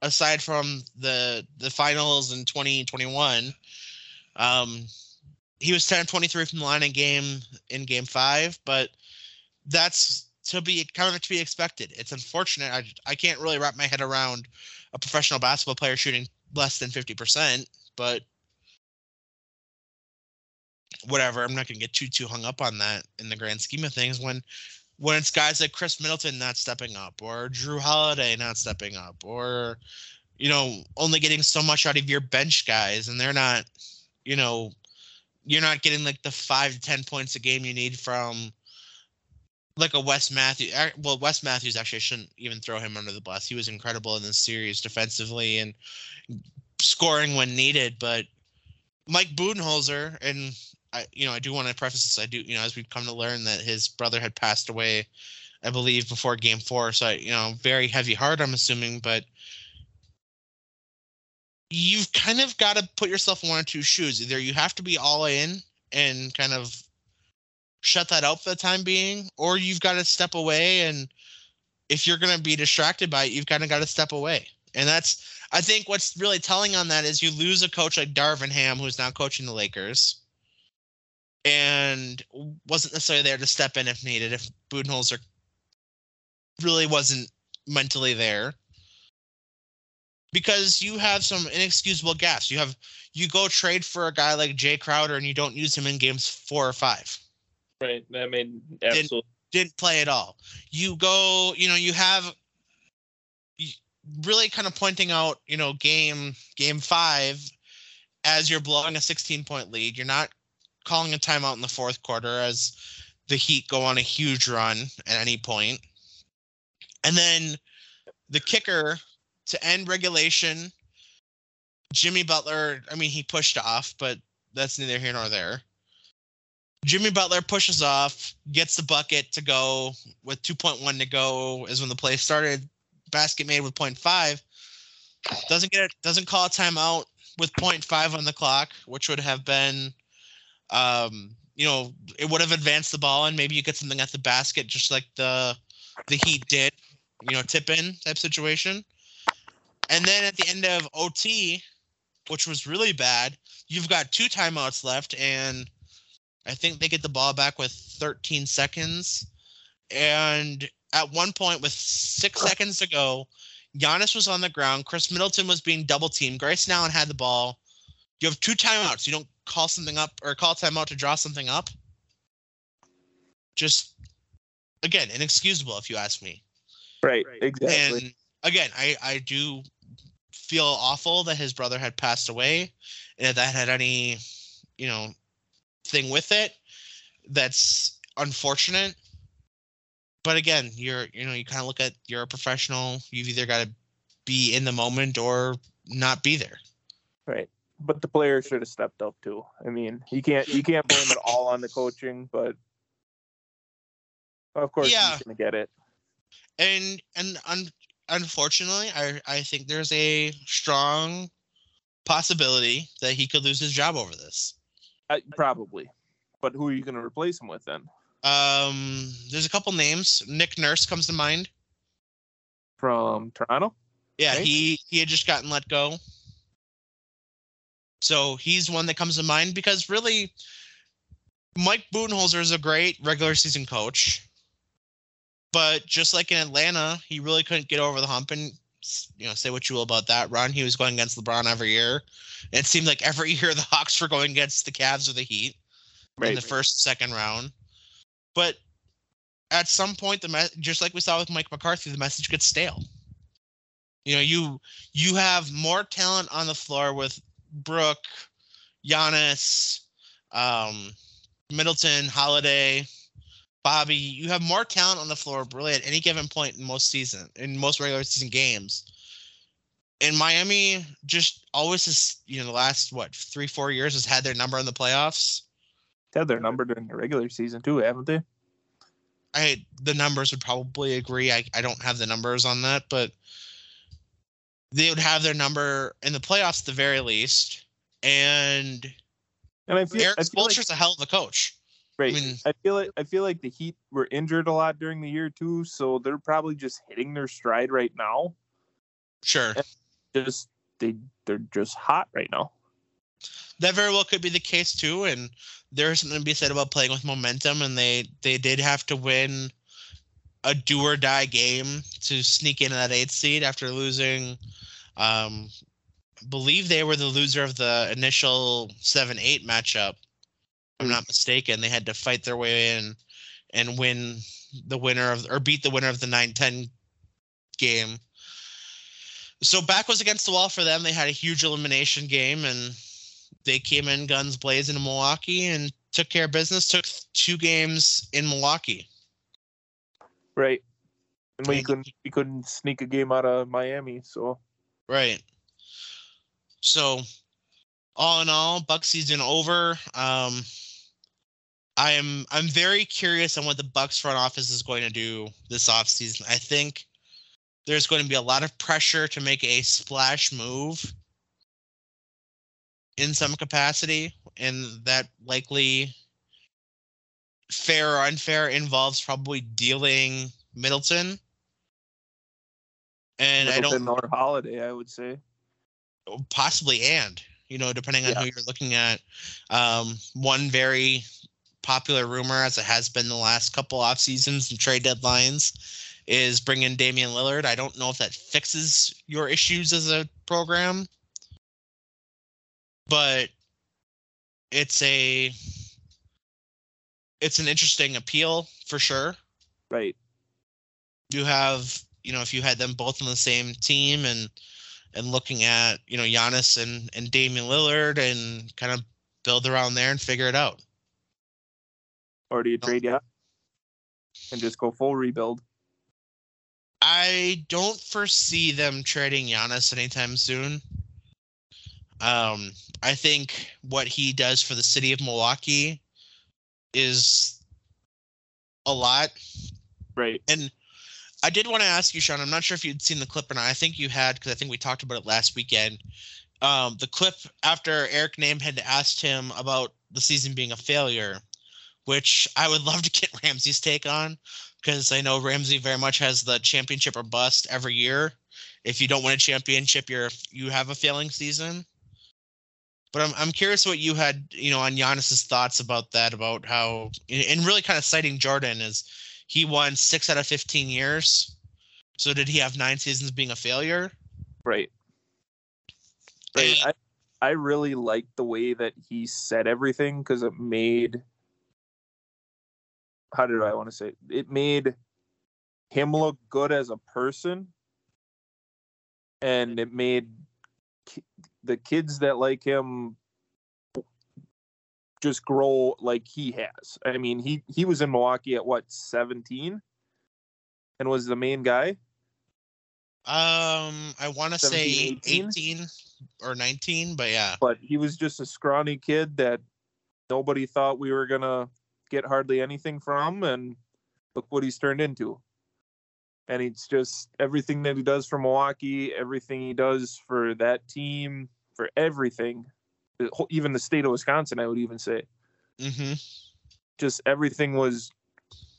aside from the the finals in 2021, um, he was 10 23 from the line in game in game five, but that's to be kind of to be expected. It's unfortunate. I I can't really wrap my head around a professional basketball player shooting less than 50%, but whatever. I'm not gonna get too too hung up on that in the grand scheme of things when when it's guys like Khris Middleton not stepping up or Jrue Holiday not stepping up or you know only getting so much out of your bench guys and they're not you know you're not getting like the 5 to 10 points a game you need from like a Wes Matthews er, well Wes Matthews actually I shouldn't even throw him under the bus he was incredible in this series defensively and scoring when needed but Mike Budenholzer and I, you know, I do want to preface this. I do, you know, as we've come to learn that his brother had passed away, I believe, before Game Four. So, I, you know, very heavy heart. I'm assuming, but you've kind of got to put yourself in one or two shoes. Either you have to be all in and kind of shut that out for the time being, or you've got to step away. And if you're going to be distracted by it, you've kind of got to step away. And that's, I think, what's really telling on that is you lose a coach like Darvin Ham, who's now coaching the Lakers and wasn't necessarily there to step in if needed. If Budenholzer really wasn't mentally there, because you have some inexcusable gaps. You have you go trade for a guy like Jae Crowder and you don't use him in games four or five. Right. I mean, absolutely. Didn't play at all. You go, you know, you have really kind of pointing out, you know, game game five as you're blowing a 16 point lead. You're not calling a timeout in the fourth quarter as the Heat go on a huge run at any point. And then the kicker to end regulation, Jimmy Butler, I mean, he pushed off, but that's neither here nor there. Jimmy Butler pushes off, gets the bucket to go with 2.1 to go is when the play started. Basket made with 0.5. Doesn't get it, doesn't call a timeout with 0.5 on the clock, which would have been um, you know, it would have advanced the ball and maybe you get something at the basket just like the the Heat did, you know, tip in type situation. And then at the end of OT, which was really bad, you've got two timeouts left and I think they get the ball back with 13 seconds. And at one point, with six seconds to go, Giannis was on the ground. Khris Middleton was being double teamed. Grayson Allen had the ball. You have two timeouts. You don't call something up or call timeout to draw something up. Just again, inexcusable if you ask me. Right, exactly. And again, I I do feel awful that his brother had passed away, and if that had any, you know, thing with it. That's unfortunate. But again, you're you know you kind of look at you're a professional. You've either got to be in the moment or not be there. Right but the players should have stepped up too. I mean, you can't you can't blame it all on the coaching, but of course yeah. he's gonna get it. And and un- unfortunately, I I think there's a strong possibility that he could lose his job over this. Uh, probably, but who are you gonna replace him with then? Um, there's a couple names. Nick Nurse comes to mind from Toronto. Yeah, right? he he had just gotten let go. So he's one that comes to mind because really, Mike Budenholzer is a great regular season coach, but just like in Atlanta, he really couldn't get over the hump. And you know, say what you will about that run, he was going against LeBron every year. It seemed like every *laughs* year the Hawks were going against the Cavs or the Heat right. in the first, second round. But at some point, the me- just like we saw with Mike McCarthy, the message gets stale. You know, you you have more talent on the floor with Brook, Giannis, um, Middleton, Holiday, Bobby. You have more talent on the floor really at any given point in most season in most regular season games. And Miami just always has, you know, the last what three, four years has had their number in the playoffs. They had their number during the regular season too, haven't they? I the numbers would probably agree. I, I don't have the numbers on that, but they would have their number in the playoffs at the very least. And and I feel, feel Spoelstra's like, a hell of a coach. Right. I, mean, I feel like I feel like the Heat were injured a lot during the year too, so they're probably just hitting their stride right now. Sure. And just they they're just hot right now. That very well could be the case too, and there's something to be said about playing with momentum. And they they did have to win a do or die game to sneak into that eighth seed after losing um, believe they were the loser of the initial seven eight matchup. I'm not mistaken. They had to fight their way in and win the winner of or beat the winner of the 9-10 game. So back was against the wall for them. They had a huge elimination game and they came in guns blazing in Milwaukee and took care of business. Took two games in Milwaukee. Right. And we couldn't we couldn't sneak a game out of Miami, so Right. So, all in all, Buck season over. Um, I am I'm very curious on what the Bucks front office is going to do this offseason. I think there's going to be a lot of pressure to make a splash move in some capacity, and that likely fair or unfair involves probably dealing Middleton and I don't or holiday, I would say. Possibly and you know, depending on yeah. who you're looking at. Um, one very popular rumor, as it has been the last couple off seasons and trade deadlines, is bringing Damian Lillard. I don't know if that fixes your issues as a program, but it's a it's an interesting appeal for sure. Right. You have you know, if you had them both on the same team and and looking at you know Giannis and and Damian Lillard and kind of build around there and figure it out. Or do you trade yet and just go full rebuild? I don't foresee them trading Giannis anytime soon. Um, I think what he does for the city of Milwaukee is a lot. Right. And I did want to ask you, Sean. I'm not sure if you'd seen the clip or not. I think you had because I think we talked about it last weekend. Um, the clip after Eric Nehm had asked him about the season being a failure, which I would *laughs* love to get Ramsey's take on because I know Ramsey very much has the championship or bust every year. If you don't win a championship, you're you have a failing season. But I'm I'm curious what you had, you know, on Giannis's thoughts about that, about how and really kind of citing Jordan is he won six out of fifteen years. So did he have nine seasons being a failure? Right. Right. I, I really liked the way that he said everything because it made how did I want to say it? it made him look good as a person and it made the kids that like him just grow like he has. I mean, he he was in Milwaukee at what 17 and was the main guy. Um, I want to say 17, 18 or 19, but yeah. but he was just a scrawny kid that nobody thought we were gonna get hardly anything from, and look what he's turned into. And it's just everything that he does for Milwaukee, everything he does for that team, for everything, even the state of Wisconsin, I would even say, Mm-hmm. just everything was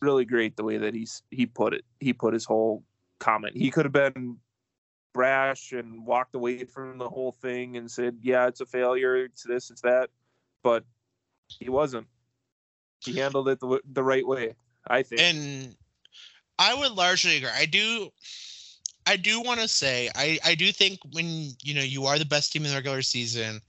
really great the way that he's he put it. He put his whole comment. He could have been brash and walked away from the whole thing and said, "Yeah, it's a failure. It's this, it's that," but he wasn't. He *laughs* handled it the, the right way, I think. And I would largely agree. I do I do want to say I I do think when you know you are the best team in the regular season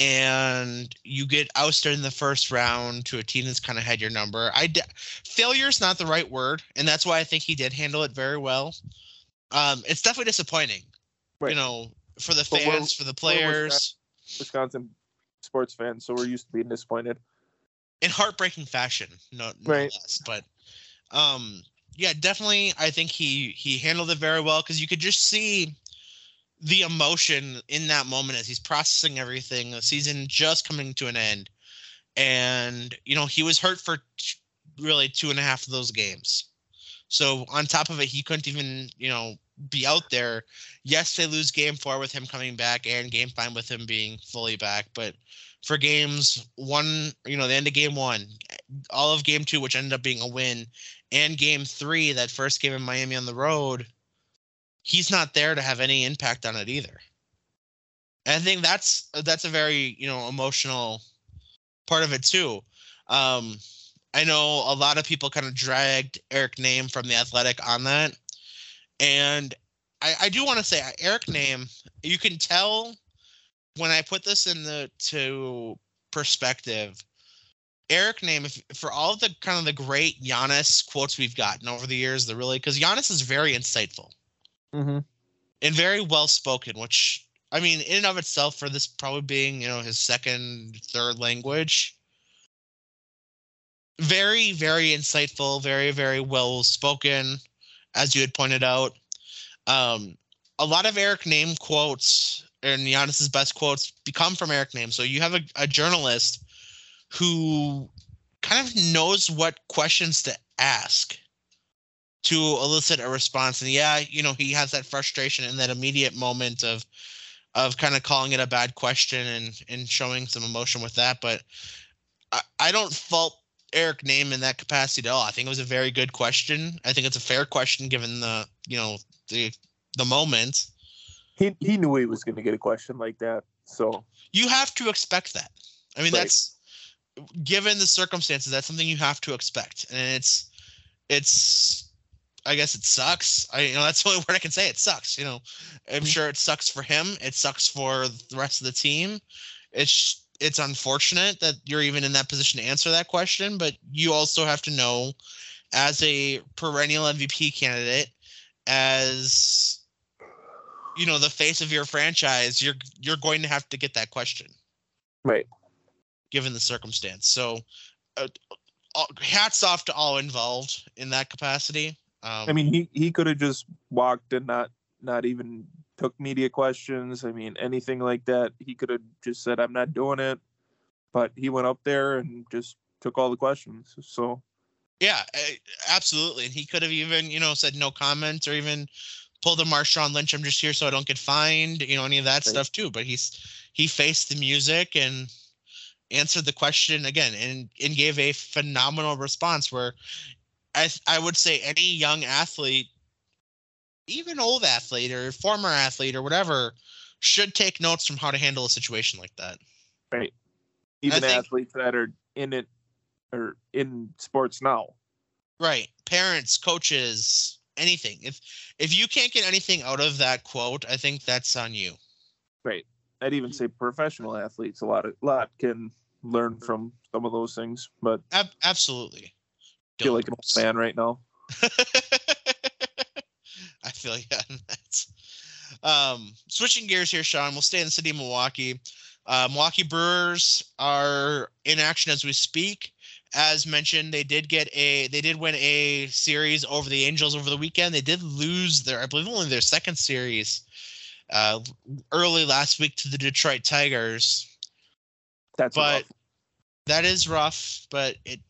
and you get ousted in the first round to a team that's kind of had your number. I d- failure is not the right word, and that's why I think he did handle it very well. Um, it's definitely disappointing, Right. you know, for the fans, for the players, Wisconsin sports fans, so we're used to being disappointed. in heartbreaking fashion, no, no Right. less. But um, yeah, definitely, I think he he handled it very well because you could just see the emotion in that moment as he's processing everything. The season just coming to an end, and you know he was hurt for t- really two and a half of those games. So on top of it, he couldn't even you know be out there. Yes, they lose game four with him coming back, and game five with him being fully back, but for games one, you know, the end of game one, all of game two, which ended up being a win, and game three, that first game in Miami on the road, he's not there to have any impact on it either. And I think that's that's a very you know emotional part of it too. Um, I know a lot of people kind of dragged Eric Nehm from the Athletic on that, and I, I do want to say Eric Nehm. you can tell when I put this in the to perspective, Eric Nehm, if, for all of the kind of the great Giannis quotes we've gotten over the years, the really because Giannis is very insightful Mm-hmm. and very well spoken, which I mean, in and of itself, for this probably being you know his second, third language, very, very insightful, very, very well spoken, as you had pointed out. Um, a lot of Eric Nehm quotes and Giannis's best quotes become from Eric Nehm. So you have a, a journalist who kind of knows what questions to ask to elicit a response. And yeah, you know, he has that frustration in that immediate moment of of kind of calling it a bad question and and showing some emotion with that. But I, I don't fault Eric Nehm in that capacity at all. I think it was a very good question. I think it's a fair question given the you know the the moment. He he knew he was going to get a question like that, so You have to expect that. I mean, Right. that's given the circumstances. That's something you have to expect, and it's it's. I guess it sucks. I you know that's *laughs* the only word I can say. It sucks. You know, I'm Mhm. sure it sucks for him. It sucks for the rest of the team. It's it's unfortunate that you're even in that position to answer that question, but you also have to know, as a perennial MVP candidate, as you know the face of your franchise, you're you're going to have to get that question, Right. Given the circumstance. So, uh, hats off to all involved in that capacity. Um, I mean, he he could have just walked and not not even took media questions. I mean, anything like that. He could have just said, "I'm not doing it," but he went up there and just took all the questions. So Yeah, absolutely. And he could have even, you know, said no comments or even pulled a Marshawn Lynch. I'm just here so I don't get fined, you know, any of that Right. stuff too. But he's he faced the music and answered the question again and and gave a phenomenal response. Where I I would say any young athlete, even old athlete or former athlete or whatever, should take notes from how to handle a situation like that. Right. Even think- athletes that are in it or in sports now. Right. Parents, coaches, anything. If if you can't get anything out of that quote, I think that's on you. I'd even say professional athletes. A lot of lot can learn from some of those things. But Ab- absolutely. I feel like an old man right now. *laughs* I feel you on that. Um, switching gears here, Sean. We'll stay in the city of Milwaukee. Uh, Milwaukee Brewers are in action as we speak. As mentioned, they did get a they did win a series over the Angels over the weekend. They did lose their I believe only their second series uh, early last week to the Detroit Tigers. That's But rough. that is rough, but it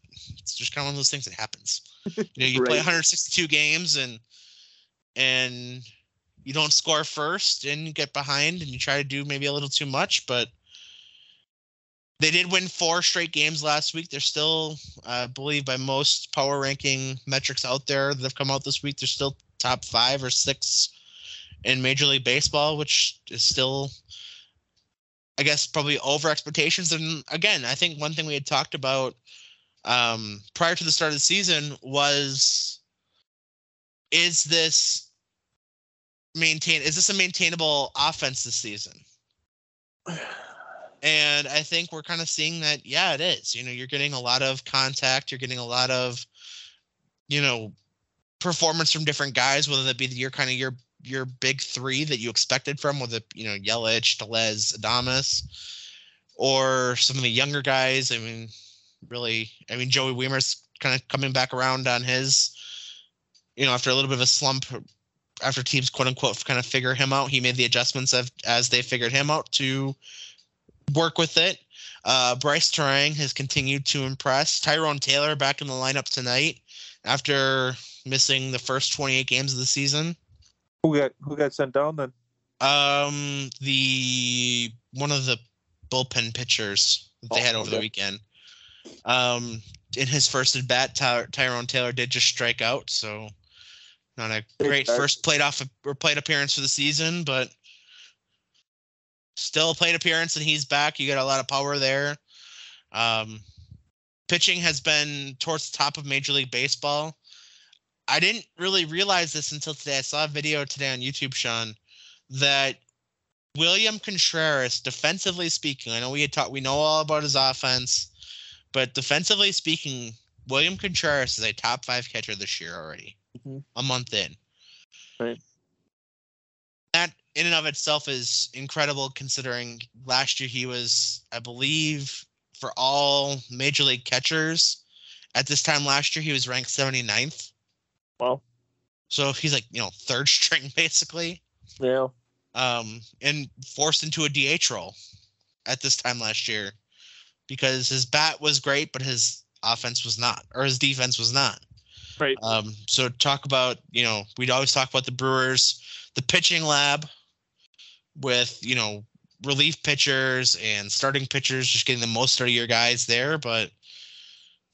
it's just kind of one of those things that happens. *laughs* You know, you play 162 games and and you don't score first and you get behind and you try to do maybe a little too much, but they did win four straight games last week. They're still, I believe, by most power ranking metrics out there that have come out this week, they're still top five or six in Major League Baseball, which is still, I guess, probably over expectations. And again, I think one thing we had talked about um, prior to the start of the season was is this maintain is this a maintainable offense this season? *sighs* And i think we're kind of seeing that yeah it is. You know you're getting a lot of contact. You're getting a lot of you know performance from different guys whether that be your kind of your your big three that you expected from whether you know Yelich, Tellez, Adames, or some of the younger guys? I mean really i mean joey Wiemer's kind of coming back around on his you know after a little bit of a slump after teams quote unquote kind of figure him out. He made the adjustments of, as they figured him out to work with it. Uh, Brice Turang has continued to impress. Tyrone taylor back in the lineup tonight after missing the first 28 games of the season Who got who got sent down then? um the one of the bullpen pitchers that they Oh, had over the weekend. Um in his first at bat Ty- tyrone taylor did just strike out so not a great first plate off or plate appearance for the season but still a plate appearance and he's back. You got a lot of power there. Um pitching has been towards the top of major league baseball i didn't really realize this until today i saw a video today on youtube sean that William Contreras, defensively speaking, I know we had talked, we know all about his offense, but defensively speaking, William Contreras is a top five catcher this year already, Mhm. a month in. Right. That in and of itself is incredible considering last year he was, I believe, for all major league catchers at this time last year, he was ranked 79th. Well, So he's like, you know, third *laughs* string basically yeah. um, and forced into a DH role at this time last year because his bat was great, but his offense was not, or his defense was not. Right. Um, so talk about, you know, we'd always talk about the Brewers, the pitching lab with, you know, relief pitchers and starting pitchers, just getting the most out of your guys there. But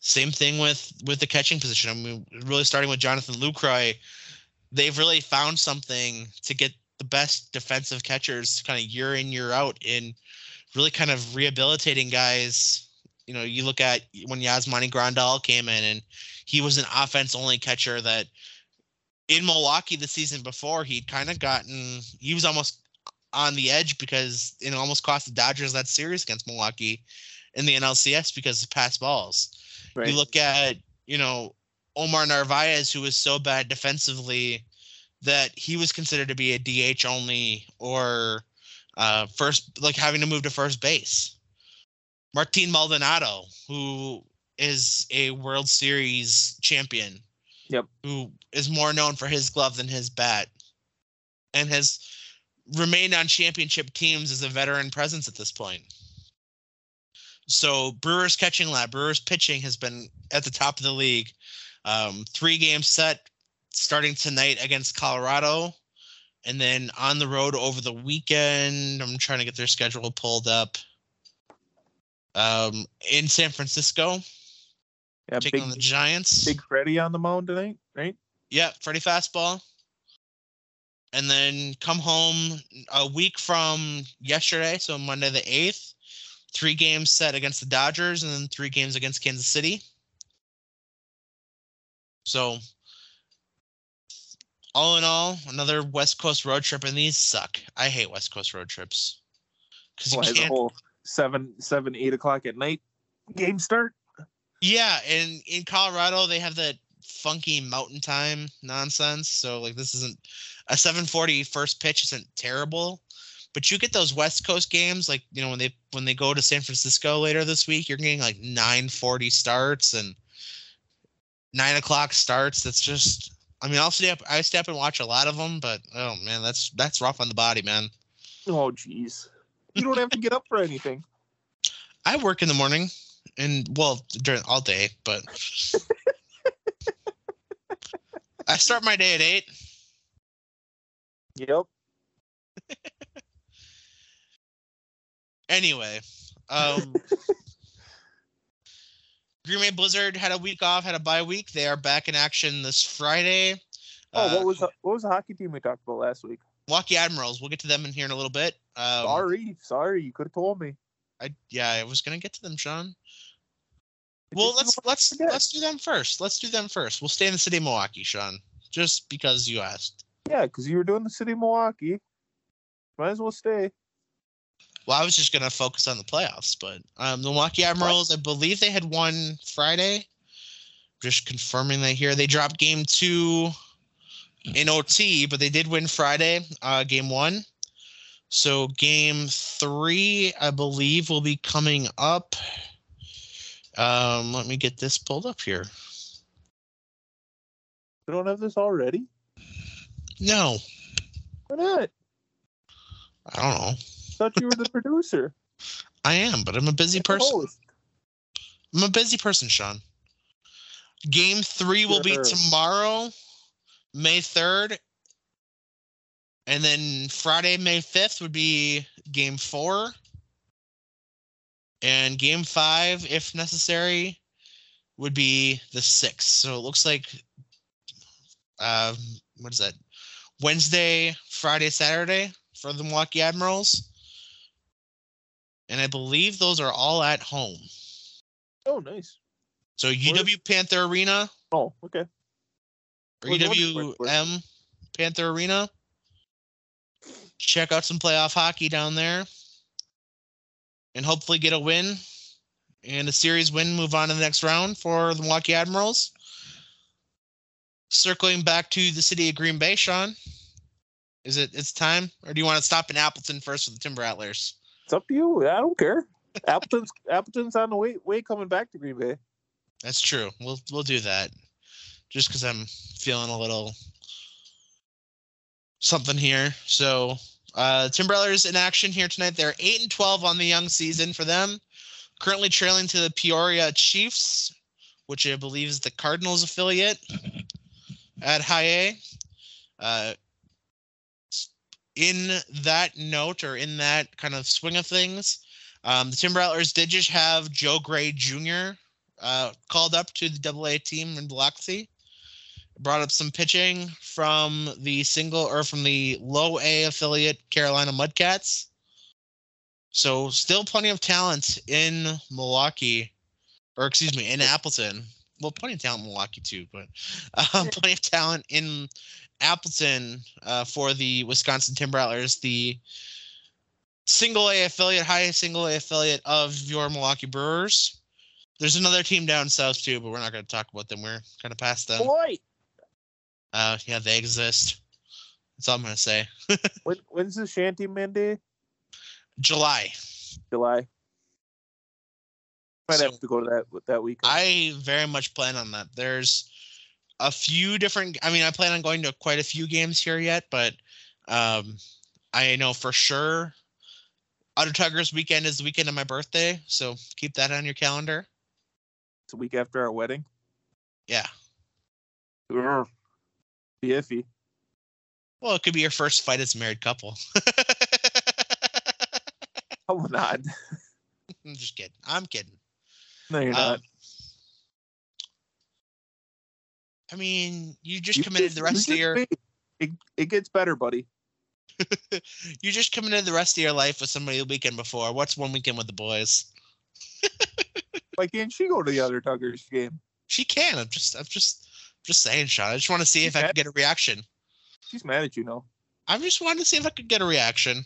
same thing with with the catching position. I mean, really starting with Jonathan Lucroy, they've really found something to get the best defensive catchers kind of year in year out in really kind of rehabilitating guys. You know, you look at when Yasmani Grandal came in and he was an offense only catcher that in Milwaukee the season before he'd kind of gotten he was almost on the edge because it almost cost the Dodgers that series against Milwaukee in the NLCS because of pass balls. Right. You look at, you know, Omar Narvaez, who was so bad defensively that he was considered to be a DH only or uh, first, like having to move to first base. Martin Maldonado, who is a World Series champion. Yep. Who is more known for his glove than his bat and has remained on championship teams as a veteran presence at this point. So Brewers catching lab, Brewers pitching has been at the top of the league. Um, three games set starting tonight against Colorado, and then on the road over the weekend. I'm trying to get their schedule pulled up. Um, in San Francisco, Yeah, taking big, on the Giants. big Freddie on the mound tonight, right? Yeah, Freddie fastball. And then come home a week from yesterday, so Monday the 8th. Three games set against the Dodgers and then three games against Kansas City. So, all in all, another West Coast road trip, and these suck. I hate West Coast road trips. Because you Why the can't. whole seven, seven, eight o'clock at night game start? Yeah, and in Colorado they have that funky mountain time nonsense. So like this isn't a 740 first pitch isn't terrible. But you get those West Coast games, like you know when they when they go to San Francisco later this week, you're getting like 9:40 starts and nine o'clock starts. That's just, I mean, I'll stay up, I stay up and watch a lot of them, but oh man, that's that's rough on the body, man. Oh, jeez. You don't have to get up for anything. *laughs* I work in the morning and well during all day, but *laughs* I start my day at eight. Yep. Anyway, um, *laughs* Green Bay Blizzard had a week off, had a bye week. They are back in action this Friday. Oh, Uh, what was the, what was the hockey team we talked about last week? Milwaukee Admirals? We'll get to them in here in a little bit. Um, sorry, sorry, you could have told me. I yeah, I was gonna get to them, Sean. Well, let's let's forget. let's do them first. Let's do them first. We'll stay in the city of Milwaukee, Sean, just because you asked. Yeah, because you were doing the city of Milwaukee. Might as well stay. Well, I was just gonna focus on the playoffs, but um, the Milwaukee Admirals, I believe they had won Friday. Just confirming that here, they dropped game two in OT, but they did win Friday, uh, game one. So game three, I believe, will be coming up. Um, let me get this pulled up here. We don't have this already. No, Why not? I don't know. Thought you were the producer. *laughs* I am, but I'm a busy person. I'm a busy person, Sean. Game three will be tomorrow, May 3rd. And then Friday, May 5th would be game four. And game five, if necessary, would be the 6th. So it looks like, um, what is that? Wednesday, Friday, Saturday for the Milwaukee Admirals. And I believe those are all at home. Oh, nice. So UW Panther Arena Oh, okay. or I was wondering where- UWM Panther Arena. Check out some playoff hockey down there. And hopefully get a win and a series win, move on to the next round for the Milwaukee Admirals. Circling back to the city of Green Bay, Sean. Is it it's time? Or do you want to stop in Appleton first with the Timber Rattlers? It's up to you. I don't care. Appleton's Appleton's on the way way coming back to Green Bay. That's true. We'll we'll do that. Just because I'm feeling a little something here. So uh Timber Rattlers in action here tonight. They're eight and twelve on the young season for them. Currently trailing to the Peoria Chiefs, which I believe is the Cardinals affiliate at High A. Uh, in that note or in that kind of swing of things, um, the Timber Rattlers did just have Joe Gray Jr. Uh, called up to the Double A team in Biloxi. Brought up some pitching from the single or from the low A affiliate Carolina Mudcats. So still plenty of talent in Milwaukee, or excuse me, in Appleton. Well, plenty of talent in Milwaukee too, but *laughs* uh, plenty of talent in Appleton uh, for the Wisconsin Timber Rattlers, the single A affiliate, highest single A affiliate of your Milwaukee Brewers. There's another team down south too, but we're not going to talk about them. We're kind of past them. Boy, Uh, yeah, they exist. That's all I'm gonna say. *laughs* When, when's the Shanty Monday? July. July. Might So- have to go to that that weekend. I very much plan on that. There's a few different. I mean, I plan on going to quite a few games here yet, but um, I know for sure. Auto Tuggers weekend is the weekend of my birthday, so keep that on your calendar. it's a week after our wedding. Yeah. Urgh. Be iffy. Well, it could be your first fight as a married couple. *laughs* Come on. *laughs* I'm just kidding. I'm kidding. No, you're Um, not. I mean, you just You committed just- the rest of your It, it gets better, buddy. *laughs* you just committed the rest of your life with somebody the weekend before. What's one weekend with the boys? *laughs* Why can't she go to the other Tuggers game? She can. I'm just I'm just just saying, Sean. I just want to see if I Okay. could get a reaction. She's mad at you, no? I'm just wanting to see if I could get a reaction.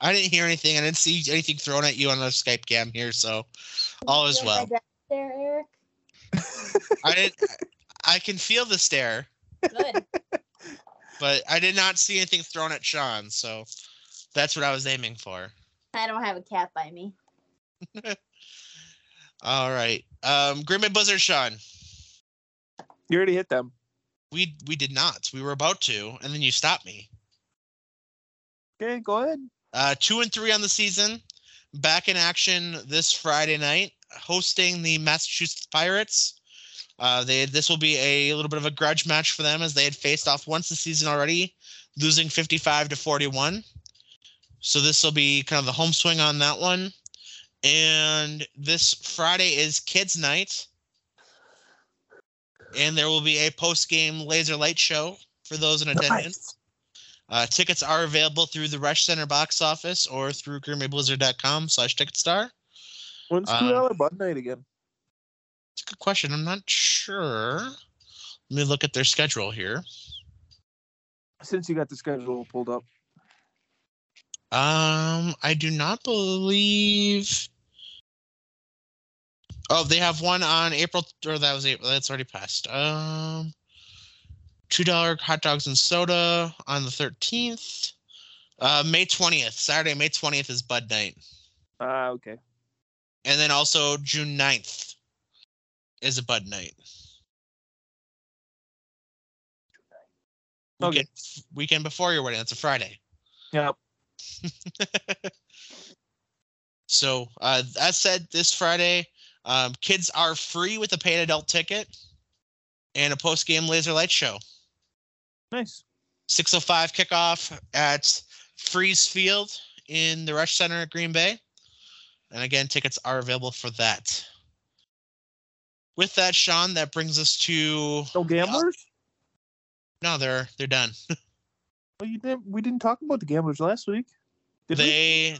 I didn't hear anything. I didn't see anything thrown at you on the Skype cam here, so all is well. There, Eric. *laughs* I didn't. I can feel the stare, Good. but I did not see anything thrown at Sean, so that's what I was aiming for. I don't have a cat by me. *laughs* All right, um, Green Bay Blizzard, Sean. You already hit them. We we did not. We were about to, and then you stopped me. Okay, go ahead. Uh, two and three on the season. Back in action this Friday night, hosting the Massachusetts Pirates. Uh, they this will be a little bit of a grudge match for them as they had faced off once this season already, losing 55 to 41. So this will be kind of the home swing on that one. And this Friday is Kids Night, and there will be a post game laser light show for those in attendance. Uh, tickets are available through the Resch Center box office or through GreenBayBlizzard.com slash Ticketstar. When's Uh, two dollar Bud Night again? It's a good question. I'm not sure. Let me look at their schedule here. Since you got the schedule pulled up. Um, I do not believe. Oh, they have one on April, or that was April. That's already passed. Um, two dollar hot dogs and soda on the thirteenth. Uh, May twentieth, Saturday, May twentieth is Bud Night. Ah, okay. And then also June 9th is a Bud Night. Okay. Weekend, weekend before your wedding. That's a Friday. Yep. *laughs* So, uh, that said, this Friday, um, kids are free with a paid adult ticket and a post game laser light show. Nice. 605 kickoff at Freeze Field in the Resch Center at Green Bay. And again, tickets are available for that. With that, Sean, that brings us to No gamblers? no, they're they're done. *laughs* Well, you didn't. We didn't talk about the gamblers last week. Did we? they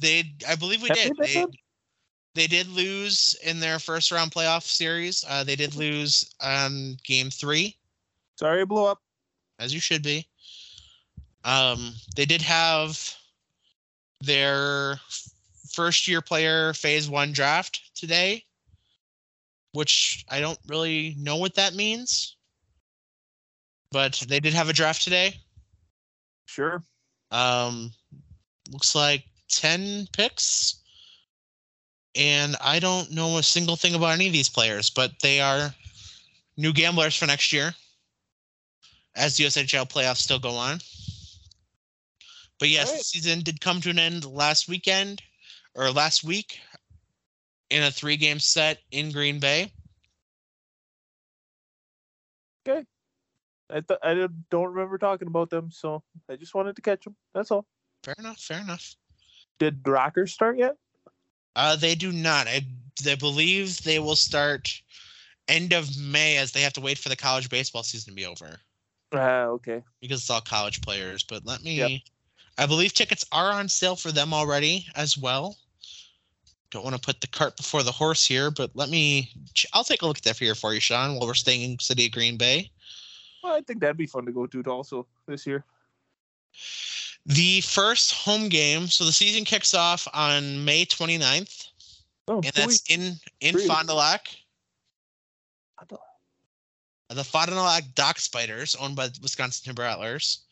they I believe we Have did. they They, did lose in their first round playoff series. Uh, they did lose on game three, Sorry, I blew up. as you should be. Um, they did have their first year player phase one draft today, which I don't really know what that means. But they did have a draft today. Sure. Um, looks like 10 picks. And I don't know a single thing about any of these players, but they are new gamblers for next year as the USHL playoffs still go on. But yes, the season did come to an end last weekend or last week in a three game set in Green Bay. Okay. I th- I don't- remember talking about them, so I just wanted to catch them. That's all. Fair enough. Fair enough. Did the Rockers start yet? Uh, they do not. I, I believe they will start end of May as they have to wait for the college baseball season to be over Ah, okay. because it's all college players. But let me. Yep. I believe tickets are on sale for them already as well. Don't want to put the cart before the horse here, but let me. I'll take a look at that here for you, Sean, while we're staying in city of Green Bay. Well, I think that'd be fun to go to also this year. The first home game, so the season kicks off on May 29th, Oh, and that's in in? Fond du Lac. the Fond du Lac Dock Spiders, owned by the Wisconsin Timber Rattlers.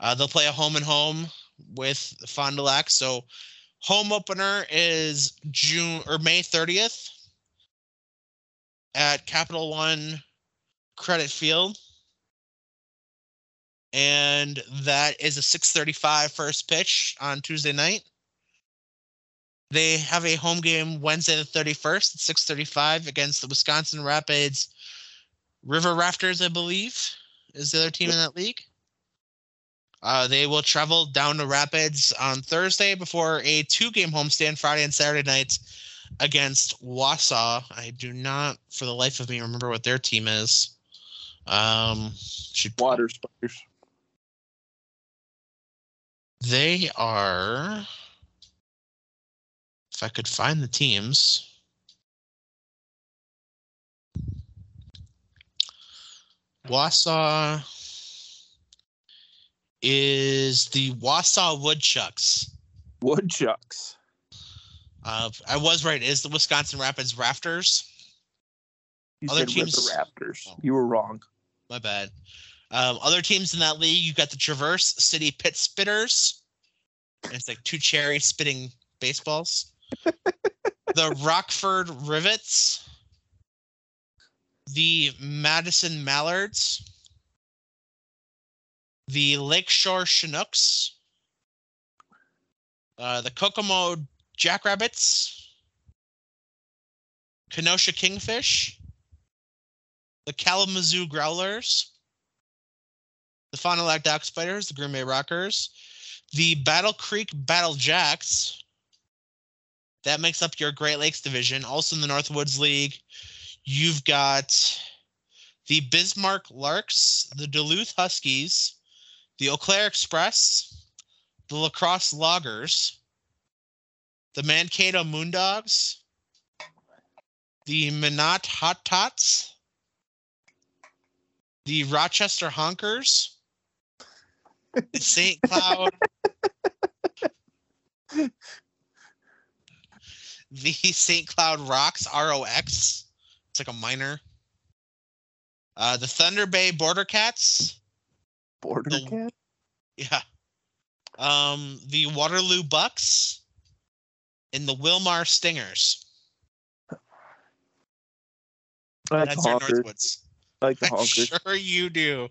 Uh, they'll play a home and home with Fond du Lac. So home opener is June or May 30th at Capital One Credit Field. And that is a 635 first pitch on Tuesday night. They have a home game Wednesday the 31st at 635 against the Wisconsin Rapids River Rafters, I believe, is the other team in that league. Uh, they will travel down to Rapids on Thursday before a two-game homestand Friday and Saturday nights against Wausau. I do not, for the life of me, remember what their team is. Um, should Water spiders. they are? If I could find the teams. Wausau is the Wausau Woodchucks. Woodchucks. Uh, I was right. Is the Wisconsin Rapids Rafters? You Other teams- River Raptors. Oh. You were wrong. My bad. Um, other teams in that league, you've got the Traverse City Pit Spitters. And It's like two cherry spitting baseballs. *laughs* the Rockford Rivets. The Madison Mallards. The Lakeshore Chinooks. Uh, the Kokomo Jackrabbits. Kenosha Kingfish. The Kalamazoo Growlers the Fond du Lac Dock Spiders, the Green Bay Rockers, the Battle Creek Battle Jacks. That makes up your Great Lakes division. Also in the Northwoods League, you've got the Bismarck Larks, the Duluth Huskies, the Eau Claire Express, the La Crosse Loggers, the Mankato Moondogs, the Minot Hot Tots, the Rochester Honkers, the St. Cloud, the St. Cloud Rocks ROX. It's like a minor. Uh, the Thunder Bay Border Cats. Border The- cat. Yeah. Um, the Waterloo Bucks. And the Willmar Stingers. Like That's our. Northwoods. I like the *laughs* I'm sure you do.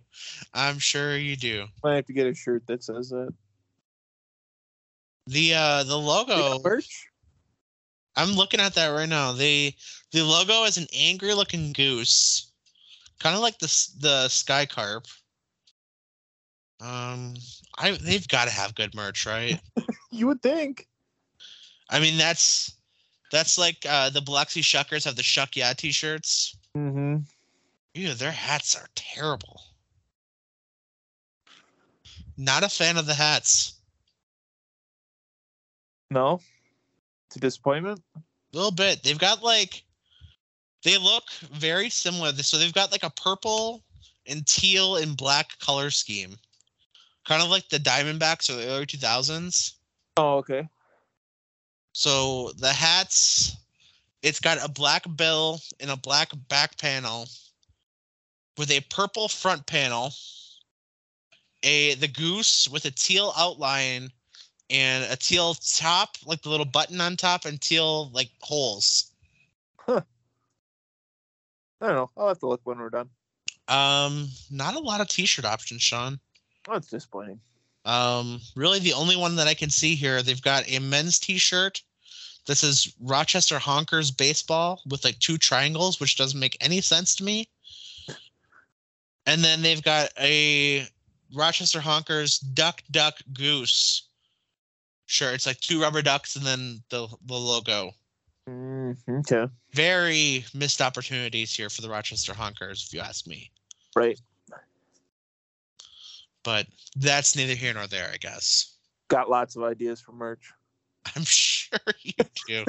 I'm sure you do. I have to get a shirt that says that. The uh the logo merch. I'm looking at that right now. The the logo is an angry looking goose, kind of like the the sky carp. Um, I they've got to have good merch, right? *laughs* You would think. I mean, that's that's like uh, the Biloxi Shuckers have the Shuck Yeah t-shirts. Mm-hmm. Yeah, their hats are terrible. Not a fan of the hats. No. It's a disappointment. A little bit. They've got like they look very similar. So they've got like a purple and teal and black color scheme. Kind of like the Diamondbacks or the early 2000s. Oh, okay. So the hats it's got a black bill and a black back panel with a purple front panel. A the goose with a teal outline and a teal top, like the little button on top, and teal like holes. Huh. I don't know. I'll have to look when we're done. Um, not a lot of t-shirt options, Sean. Oh, it's disappointing. Um, really the only one that I can see here, they've got a men's t-shirt. This is Rochester Honkers baseball with like two triangles, which doesn't make any sense to me. And then they've got a Rochester Honkers duck duck goose shirt. It's like two rubber ducks and then the the logo. Mm, okay. Very missed opportunities here for the Rochester Honkers, if you ask me. Right. But that's neither here nor there, I guess. Got lots of ideas for merch. I'm *laughs* sure you do.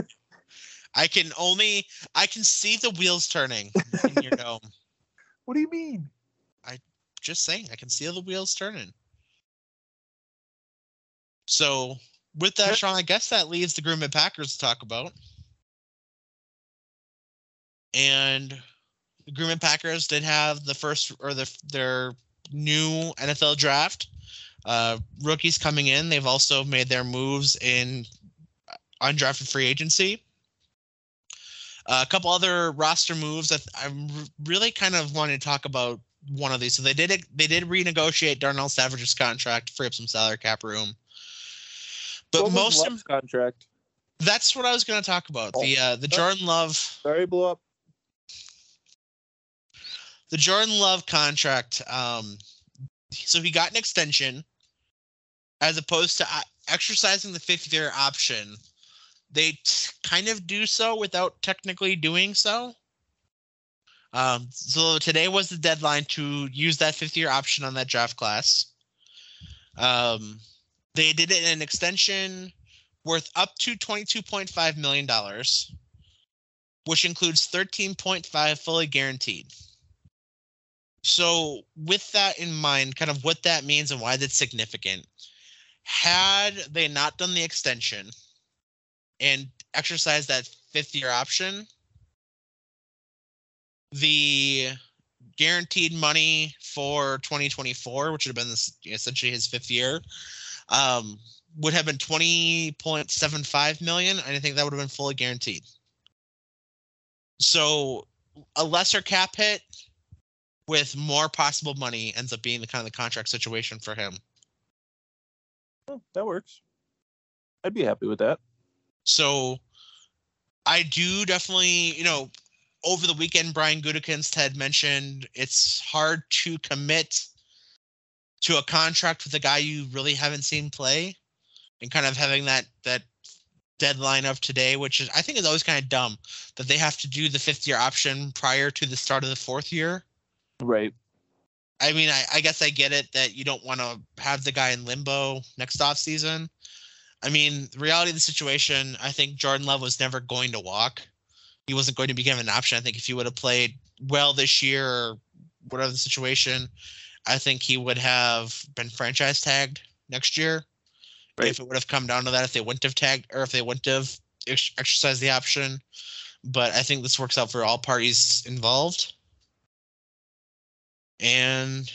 I can only I can see the wheels turning in your *laughs* dome. What do you mean? I just saying, I can see the wheels turning. So with that, Sean, I guess that leaves the Green Bay Packers to talk about. And the Green Bay Packers did have the first or the their new NFL draft. Uh, rookies coming in. They've also made their moves in undrafted free agency. Uh, a couple other roster moves that I'm really kind of wanting to talk about one of these. So they did they did renegotiate Darnell Savage's contract, free up some salary cap room. But most contract. that's what I was going to talk about. The uh, the Oh. Jordan Love Sorry, blew up. The Jordan Love contract. Um, so he got an extension, as opposed to uh, exercising the fifth year option. They t- kind of do so without technically doing so. Um, so today was the deadline to use that fifth year option on that draft class. Um, they did it in an extension worth up to $22.5 million, which includes 13.5 fully guaranteed. So, with that in mind, kind of what that means and why that's significant, had they not done the extension and exercised that fifth year option, the guaranteed money for 2024, which would have been this, essentially his fifth year, um, would have been 20.75 million. And I think that would have been fully guaranteed. So, a lesser cap hit with more possible money ends up being the kind of the contract situation for him. That works. I'd be happy with that. So I do definitely, you know, over the weekend, Brian Gutekunst had mentioned it's hard to commit to a contract with a guy you really haven't seen play, and kind of having that that deadline of today, which is I think is always kind of dumb that they have to do the fifth year option prior to the start of the fourth year. Right. I mean, I, I guess I get it that you don't want to have the guy in limbo next off season. I mean, the reality of the situation, I think Jordan Love was never going to walk. He wasn't going to be given an option. I think if he would have played well this year or whatever the situation, I think he would have been franchise tagged next year. Right. If it would have come down to that, if they wouldn't have tagged or if they wouldn't have ex- exercised the option. But I think this works out for all parties involved. And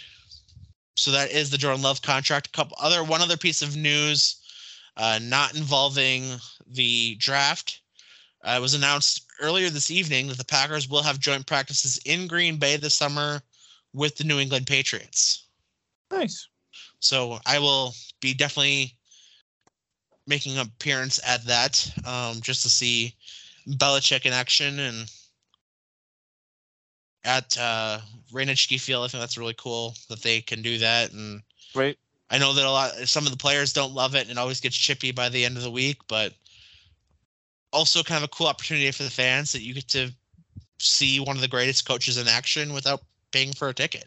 so that is the Jordan Love contract. A couple other one other piece of news, uh, not involving the draft. Uh, it was announced earlier this evening that the Packers will have joint practices in Green Bay this summer with the New England Patriots. Nice. So I will be definitely making an appearance at that um, just to see Belichick in action and at uh, Ray Nitschke Field. I think that's really cool that they can do that. And Right. I know that a lot, some of the players don't love it and it always gets chippy by the end of the week, but also kind of a cool opportunity for the fans that you get to see one of the greatest coaches in action without paying for a ticket.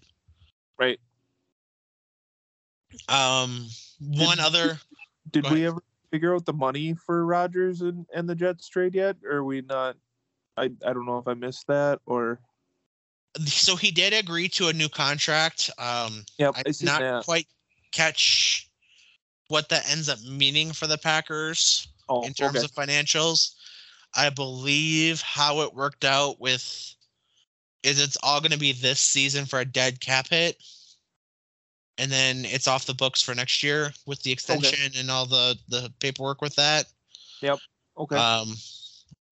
Right. Um, one Did- other. Did we ever figure out the money for Rodgers and, and the Jets trade yet? Or are we not? I, I don't know if I missed that or. So he did agree to a new contract. Um, Yep, I did not that. quite catch what that ends up meaning for the Packers Oh, in terms okay. of financials. I believe how it worked out with is it's all going to be this season for a dead cap hit, and then it's off the books for next year with the extension and all the the paperwork with that. Yep. Okay. Um,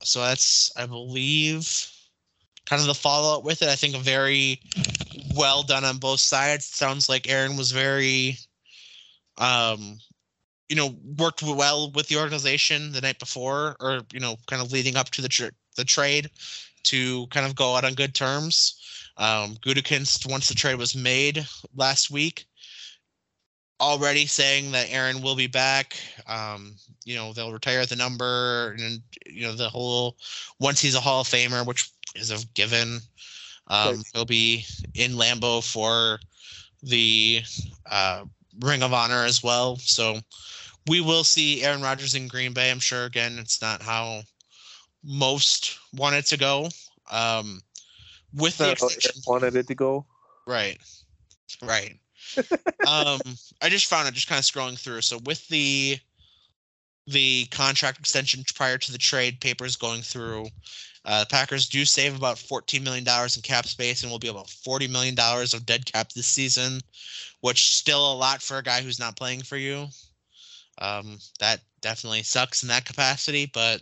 so that's, I believe, kind of the follow up with it. I think very well done on both sides. sounds like Aaron was very, um, you know, worked well with the organization the night before, or you know, kind of leading up to the tr- the trade to kind of go out on good terms. Um, Gutekunst, once the trade was made last week, already saying that Aaron will be back. Um, you know, they'll retire the number and you know the whole once he's a Hall of Famer, which is a given. Um, he'll be in Lambeau for the uh, Ring of Honor as well. So we will see Aaron Rodgers in Green Bay. I'm sure. Again, it's not how most wanted to go. Um, with the exception, wanted it to go. Right. Right. Um, I just found it just kind of scrolling through. So with the the contract extension prior to the trade papers going through. Uh, the Packers do save about $14 million in cap space and will be about $40 million of dead cap this season, which still a lot for a guy who's not playing for you. Um, that definitely sucks in that capacity, but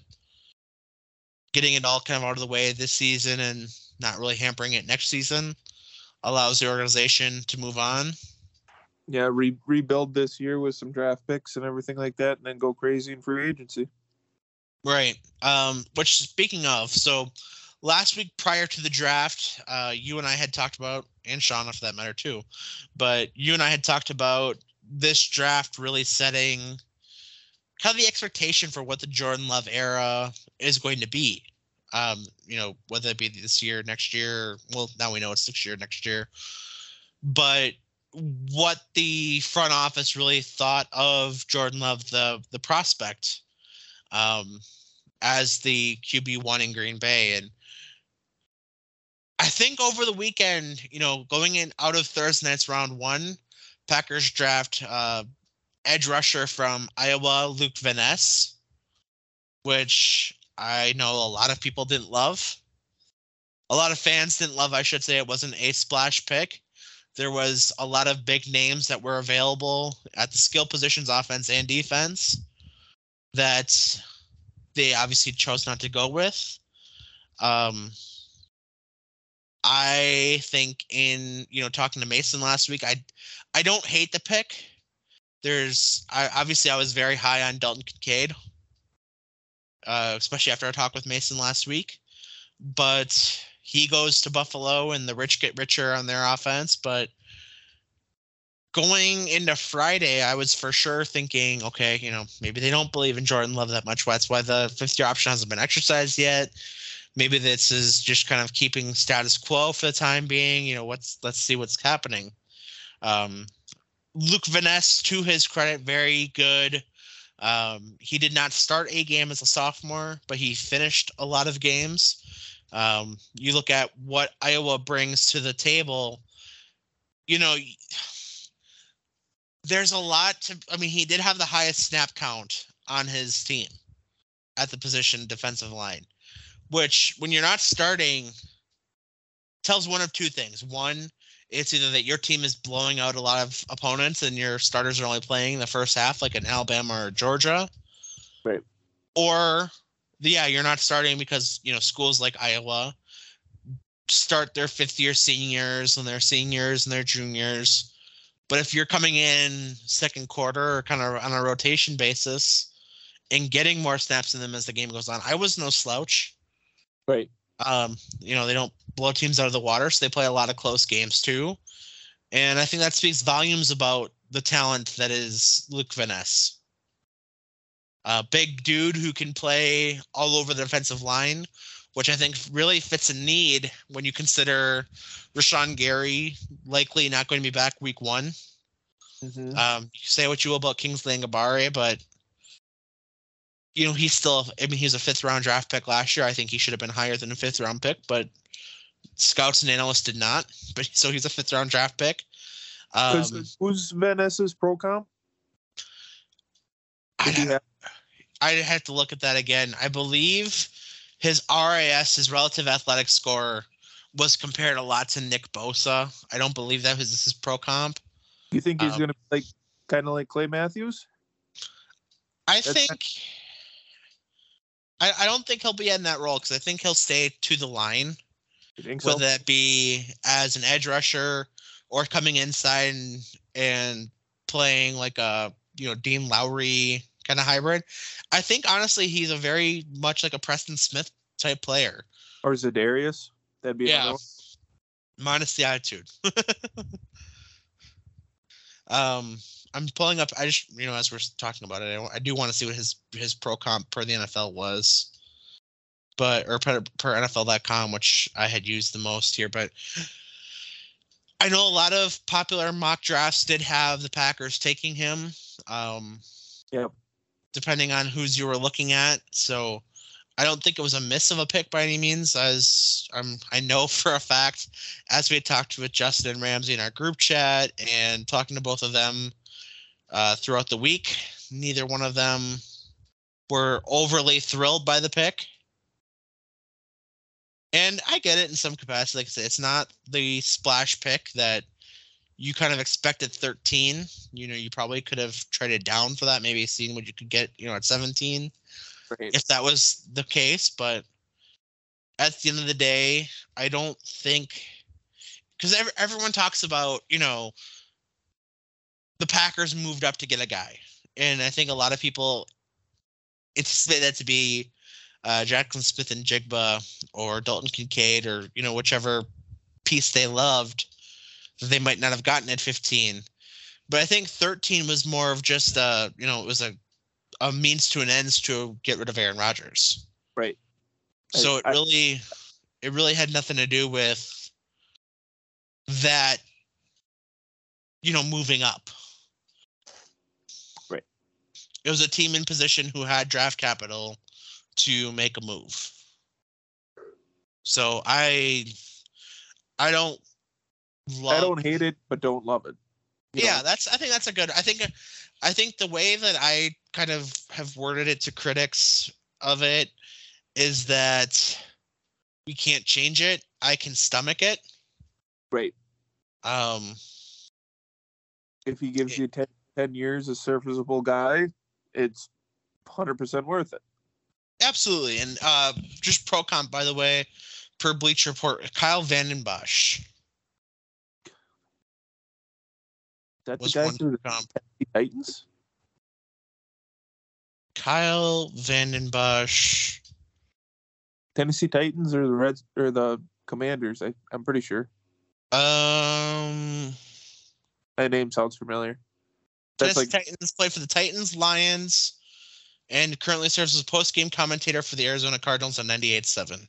getting it all kind of out of the way this season and not really hampering it next season allows the organization to move on. Yeah, re- rebuild this year with some draft picks and everything like that, and then go crazy in free agency. Right. Um, which speaking of, so last week prior to the draft, uh, you and I had talked about, and Shauna for that matter too, but you and I had talked about this draft really setting kind of the expectation for what the Jordan Love era is going to be. Um, you know, whether it be this year, next year. Well, now we know it's next year, next year. But what the front office really thought of Jordan Love, the the prospect, um, as the QB one in Green Bay, and I think over the weekend, you know, going in out of Thursday night's round one, Packers draft uh, edge rusher from Iowa, Luke Van Ness, which I know a lot of people didn't love. A lot of fans didn't love, I should say. It wasn't a splash pick. There was a lot of big names that were available at the skill positions, offense and defense, that they obviously chose not to go with. Um, I think in you know talking to Mason last week, I I don't hate the pick. There's I obviously I was very high on Dalton Kincaid, uh, especially after our talk with Mason last week. But he goes to Buffalo, and the rich get richer on their offense. But going into Friday, I was for sure thinking, okay, you know, maybe they don't believe in Jordan Love that much. That's why the fifth year option hasn't been exercised yet. Maybe this is just kind of keeping status quo for the time being. You know, what's let's see what's happening. Um, Luke Van Ness, to his credit, very good. Um, he did not start a game as a sophomore, but he finished a lot of games. Um, you look at what Iowa brings to the table, you know, there's a lot to. I mean, he did have the highest snap count on his team at the position defensive line, which when you're not starting tells one of two things. One, it's either that your team is blowing out a lot of opponents and your starters are only playing the first half, like in Alabama or Georgia. Right. Or, yeah, you're not starting because, you know, schools like Iowa start their fifth year seniors and their seniors and their juniors. But if you're coming in second quarter or kind of on a rotation basis and getting more snaps in them as the game goes on, I was no slouch. Right. Um, you know, they don't blow teams out of the water, so they play a lot of close games too. And I think that speaks volumes about the talent that is Luke Van Ness. A big dude who can play all over the defensive line, which I think really fits a need when you consider Rashan Gary likely not going to be back week one. Mm-hmm. Um, you say what you will about Kingsley Enagbare, but you know he's still. I mean, he's a fifth round draft pick last year. I think he should have been higher than a fifth round pick, but scouts and analysts did not. *laughs* But so he's a fifth round draft pick. Um, who's Van Ness's pro comp? I'd Did he have, I'd have to look at that again. I believe his RAS, his relative athletic score, was compared a lot to Nick Bosa. I don't believe that was is pro comp. You think he's Um, gonna be like kind of like Clay Matthews? I That's- think. I, I don't think he'll be in that role because I think he'll stay to the line. You so? whether that be as an edge rusher or coming inside and, and playing like a you know Dean Lowry kind of hybrid. I think honestly he's a very much like a Preston Smith type player. Or Za'Darius? That'd be Yeah. one. Minus the attitude. *laughs* um I'm pulling up I just you know as we're talking about it I, I do want to see what his his pro comp per the NFL was. But or per, per NFL.com which I had used the most here but I know a lot of popular mock drafts did have the Packers taking him. Um, Yep. Depending on who's you were looking at, so I don't think it was a miss of a pick by any means. As um, I know *laughs* for a fact, as we talked with Justin and Ramsey in our group chat and talking to both of them uh, throughout the week, neither one of them were overly thrilled by the pick. And I get it in some capacity. Like I it's not the splash pick that you kind of expected 13. You know, you probably could have traded down for that, maybe seeing what you could get, you know, at 17 Right. if that was the case. But at the end of the day, I don't think because ev- everyone talks about, you know, the Packers moved up to get a guy. And I think a lot of people anticipate that to be uh, Jaxon Smith-Njigba or Dalton Kincaid or, you know, whichever piece they loved that they might not have gotten at 15. But I think 13 was more of just, a, you know, it was a, a means to an ends to get rid of Aaron Rodgers. Right. I- So it I- really, it really had nothing to do with that, you know, moving up. Right. It was a team in position who had draft capital to make a move. So I, I don't love. I don't hate it, but don't love it. You yeah, know? that's. I think that's a good. I think, I think the way that I kind of have worded it to critics of it is that we can't change it. I can stomach it. Right. Um, If he gives It- you 10, 10 years a serviceable guy, it's 100% worth it. absolutely, and uh, just pro comp by the way, per Bleacher Report, Kyle Vanden Bosch That's the guy for the comp. Titans? Kyle Vanden Bosch. Tennessee Titans or the Reds or the Commanders? I, I'm pretty sure. Um, That name sounds familiar. That's Tennessee like Titans play for the Titans, Lions, and currently serves as post game commentator for the Arizona Cardinals on 98.7.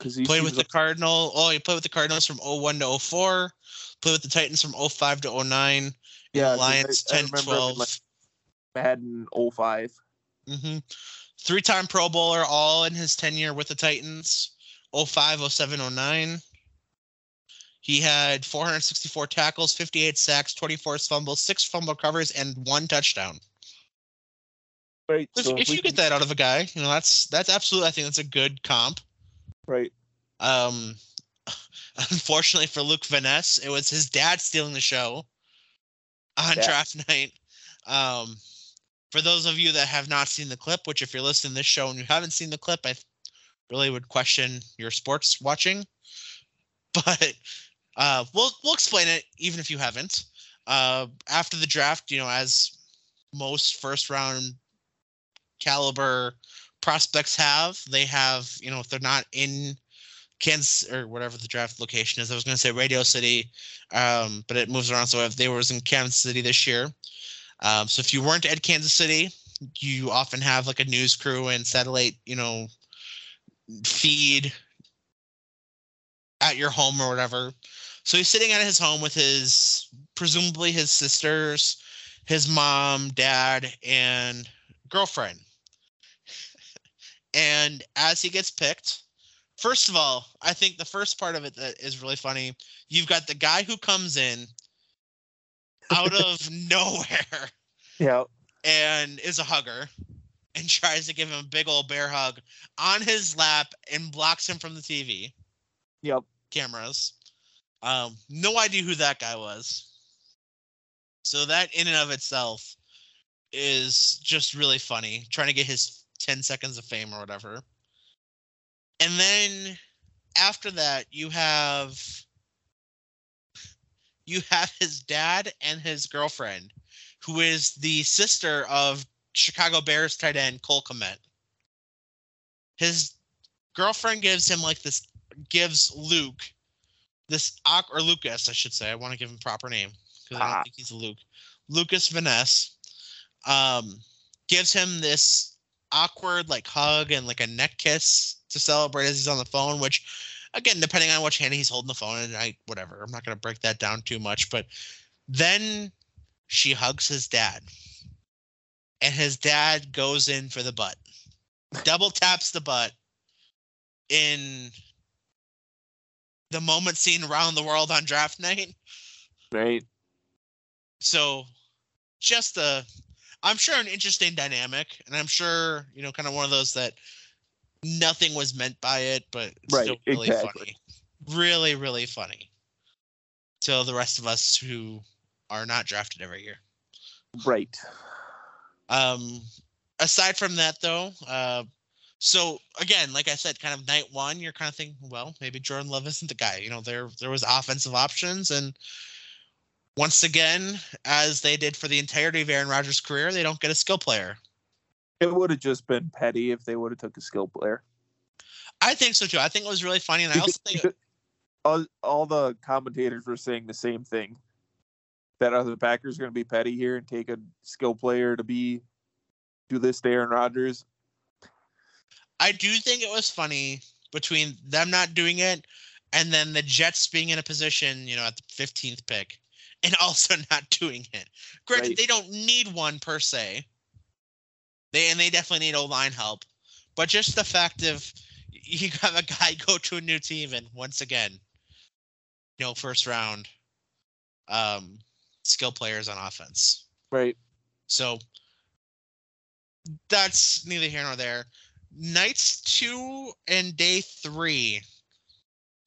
because he Played with the Cardinal. Oh, he played with the Cardinals from 01 to 04. Played with the Titans from 05 to 09. Yeah, Lions I, I 10 remember him 12. in, like Madden 05. hmm Three time Pro Bowler, all in his tenure with the Titans 05, 07, 09. He had 464 tackles, 58 sacks, 24 fumbles, six fumble covers, and one touchdown. Right. If, so if we you get that out of a guy, you know that's that's absolutely. I think that's a good comp. Right. Um, *laughs* unfortunately for Luke Van Ness, it was his dad stealing the show on Yeah. draft *laughs* night. Um, for those of you that have not seen the clip, which if you're listening to this show and you haven't seen the clip, I really would question your sports watching. *laughs* But uh, we'll we'll explain it even if you haven't. Uh, after the draft, you know, as most first round caliber prospects have, they have, you know, if they're not in Kansas or whatever the draft location is. I was going to say Radio City, um, but it moves around. So if they was in Kansas City this year, um, so if you weren't at Kansas City, you often have like a news crew and satellite, you know, feed at your home or whatever. So he's sitting at his home with his presumably his sisters, his mom, dad, and girlfriend. And as he gets picked, first of all, I think the first part of it that is really funny, you've got the guy who comes in out of *laughs* nowhere Yeah. and is a hugger and tries to give him a big old bear hug on his lap and blocks him from the TV Yep. cameras. Um, no idea who that guy was. So that in and of itself is just really funny, trying to get his 10 seconds of fame or whatever. And then after that, you have you have his dad and his girlfriend, who is the sister of Chicago Bears tight end Cole Kmet. His girlfriend gives him like this gives Luke this or Lucas, I should say. I want to give him proper name because I don't Ah. think he's a Luke. Lukas Van Ness um, gives him this awkward like hug and like a neck kiss to celebrate as he's on the phone. Which, again, depending on which hand he's holding the phone, and I whatever, I'm not gonna break that down too much. But then she hugs his dad, and his dad goes in for the butt, double taps the butt in the moment seen around the world on draft night. Right. So just a I'm sure an interesting dynamic, and I'm sure you know, kind of one of those that nothing was meant by it, but it's Right, still really exactly. funny, really, really funny. To the rest of us who are not drafted every year. Right. Um, aside from that, though, uh, so again, like I said, kind of night one, you're kind of thinking, well, maybe Jordan Love isn't the guy. You know, there there was offensive options, and once again, as they did for the entirety of Aaron Rodgers' career, they don't get a skill player. It would have just been petty if they would have took a skill player. I think so too. I think it was really funny, and I also think all, uh, all the commentators were saying the same thing. That are the Packers are going to be petty here and take a skill player to be do this to Aaron Rodgers? I do think it was funny between them not doing it and then the Jets being in a position, you know, at the 15th pick and also *laughs* not doing it. Granted, Right. they don't need one per se. They and they definitely need O line help. But just the fact of you have a guy go to a new team and once again, you know, first round um skill players on offense. Right. So that's neither here nor there. Nights two and day three,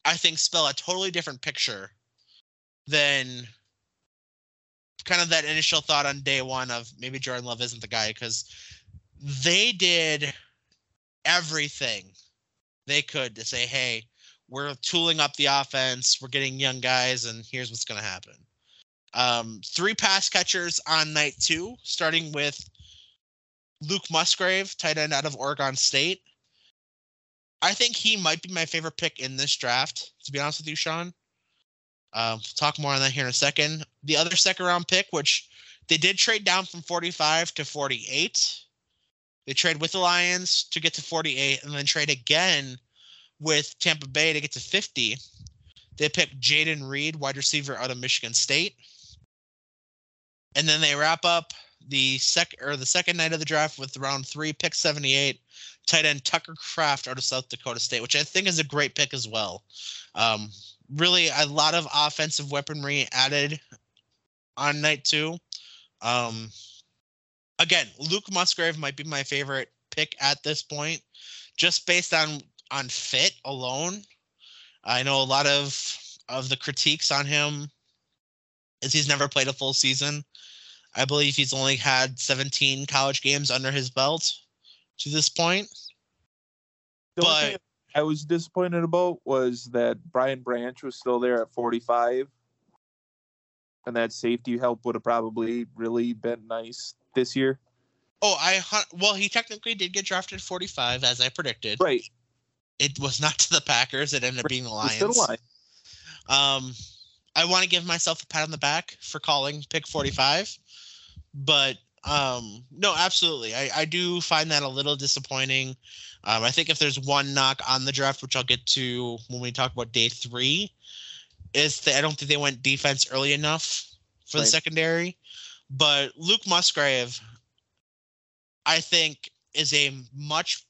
I think, spell a totally different picture than kind of that initial thought on day one of maybe Jordan Love isn't the guy because they did everything they could to say, hey, we're tooling up the offense, we're getting young guys, and here's what's going to happen. Um, three pass catchers on night two, starting with Luke Musgrave, tight end out of Oregon State. I think he might be my favorite pick in this draft, to be honest with you, Sean. Um, talk more on that here in a second. The other second round pick, which they did trade down from 45 to 48. They trade with the Lions to get to 48 and then trade again with Tampa Bay to get to 50. They picked Jayden Reed, wide receiver out of Michigan State. And then they wrap up the sec or the second night of the draft with round three, pick 78, tight end Tucker Kraft out of South Dakota State, which I think is a great pick as well. Um, really, a lot of offensive weaponry added on night two. Um, again, Luke Musgrave might be my favorite pick at this point, just based on on fit alone. I know a lot of of the critiques on him is he's never played a full season. I believe he's only had 17 college games under his belt to this point. The But- I was disappointed about was that Brian Branch was still there at 45. And that safety help would have probably really been nice this year. Oh, I well, he technically did get drafted 45 as I predicted. Right. It was not to the Packers. It ended up being the Lions. still alive. Um, I want to give myself a pat on the back for calling pick 45, but um, no, absolutely. I, I do find that a little disappointing. Um, I think if there's one knock on the draft, which I'll get to when we talk about day three, is that I don't think they went defense early enough for the secondary. But Luke Musgrave, I think, is a much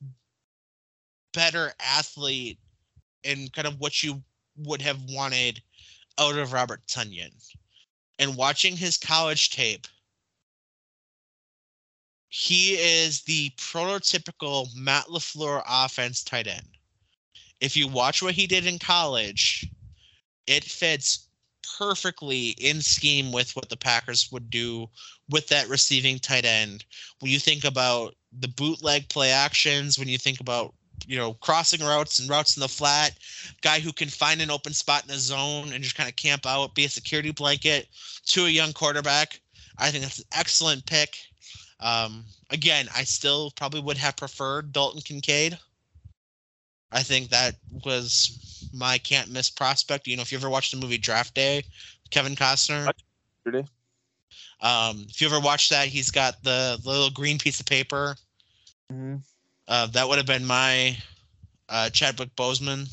better athlete in kind of what you would have wanted out of Robert Tonyan. And watching his college tape, he is the prototypical Matt LaFleur offense tight end. If you watch what he did in college, it fits perfectly in scheme with what the Packers would do with that receiving tight end. When you think about the bootleg play actions, when you think about you know crossing routes and routes in the flat, guy who can find an open spot in the zone and just kind of camp out, be a security blanket to a young quarterback. I think that's an excellent pick. Um, again, I still probably would have preferred Dalton Kincaid. I think that was my can't miss prospect. You know, if you ever watched the movie Draft Day, Kevin Costner. Um, if you ever watched that, he's got the, the little green piece of paper. Mhm. Uh, that would have been my uh, Chadwick Boseman.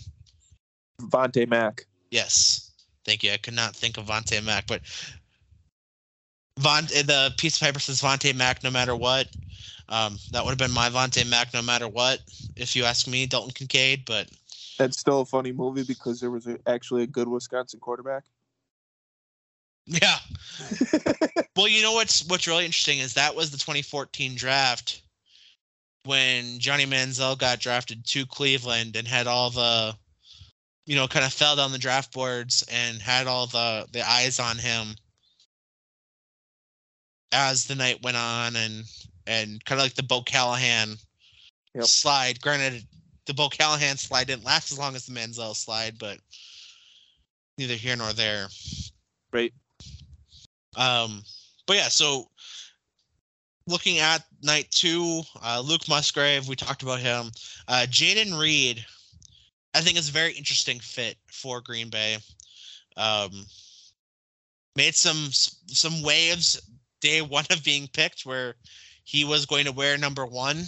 Vontae Mack. Yes. Thank you. I could not think of Vontae Mack, but Von the piece of paper says Vontae Mack no matter what. Um, that would have been my Vontae Mack no matter what, if you ask me, Dalton Kincaid. But That's still a funny movie because there was a, actually a good Wisconsin quarterback. *laughs* Yeah. well, you know what's what's really interesting is that was the 2014 draft when Johnny Manziel got drafted to Cleveland and had all the you know kind of fell down the draft boards and had all the the eyes on him as the night went on and and kind of like the Bo Callahan Yep. slide. Granted, the Bo Callahan slide didn't last as long as the Manziel slide, but neither here nor there. Right. Um, but yeah, so looking at night two, uh, Luke Musgrave, we talked about him. Uh, Jayden Reed, I think is a very interesting fit for Green Bay. Um, made some some waves day one of being picked, where he was going to wear number one,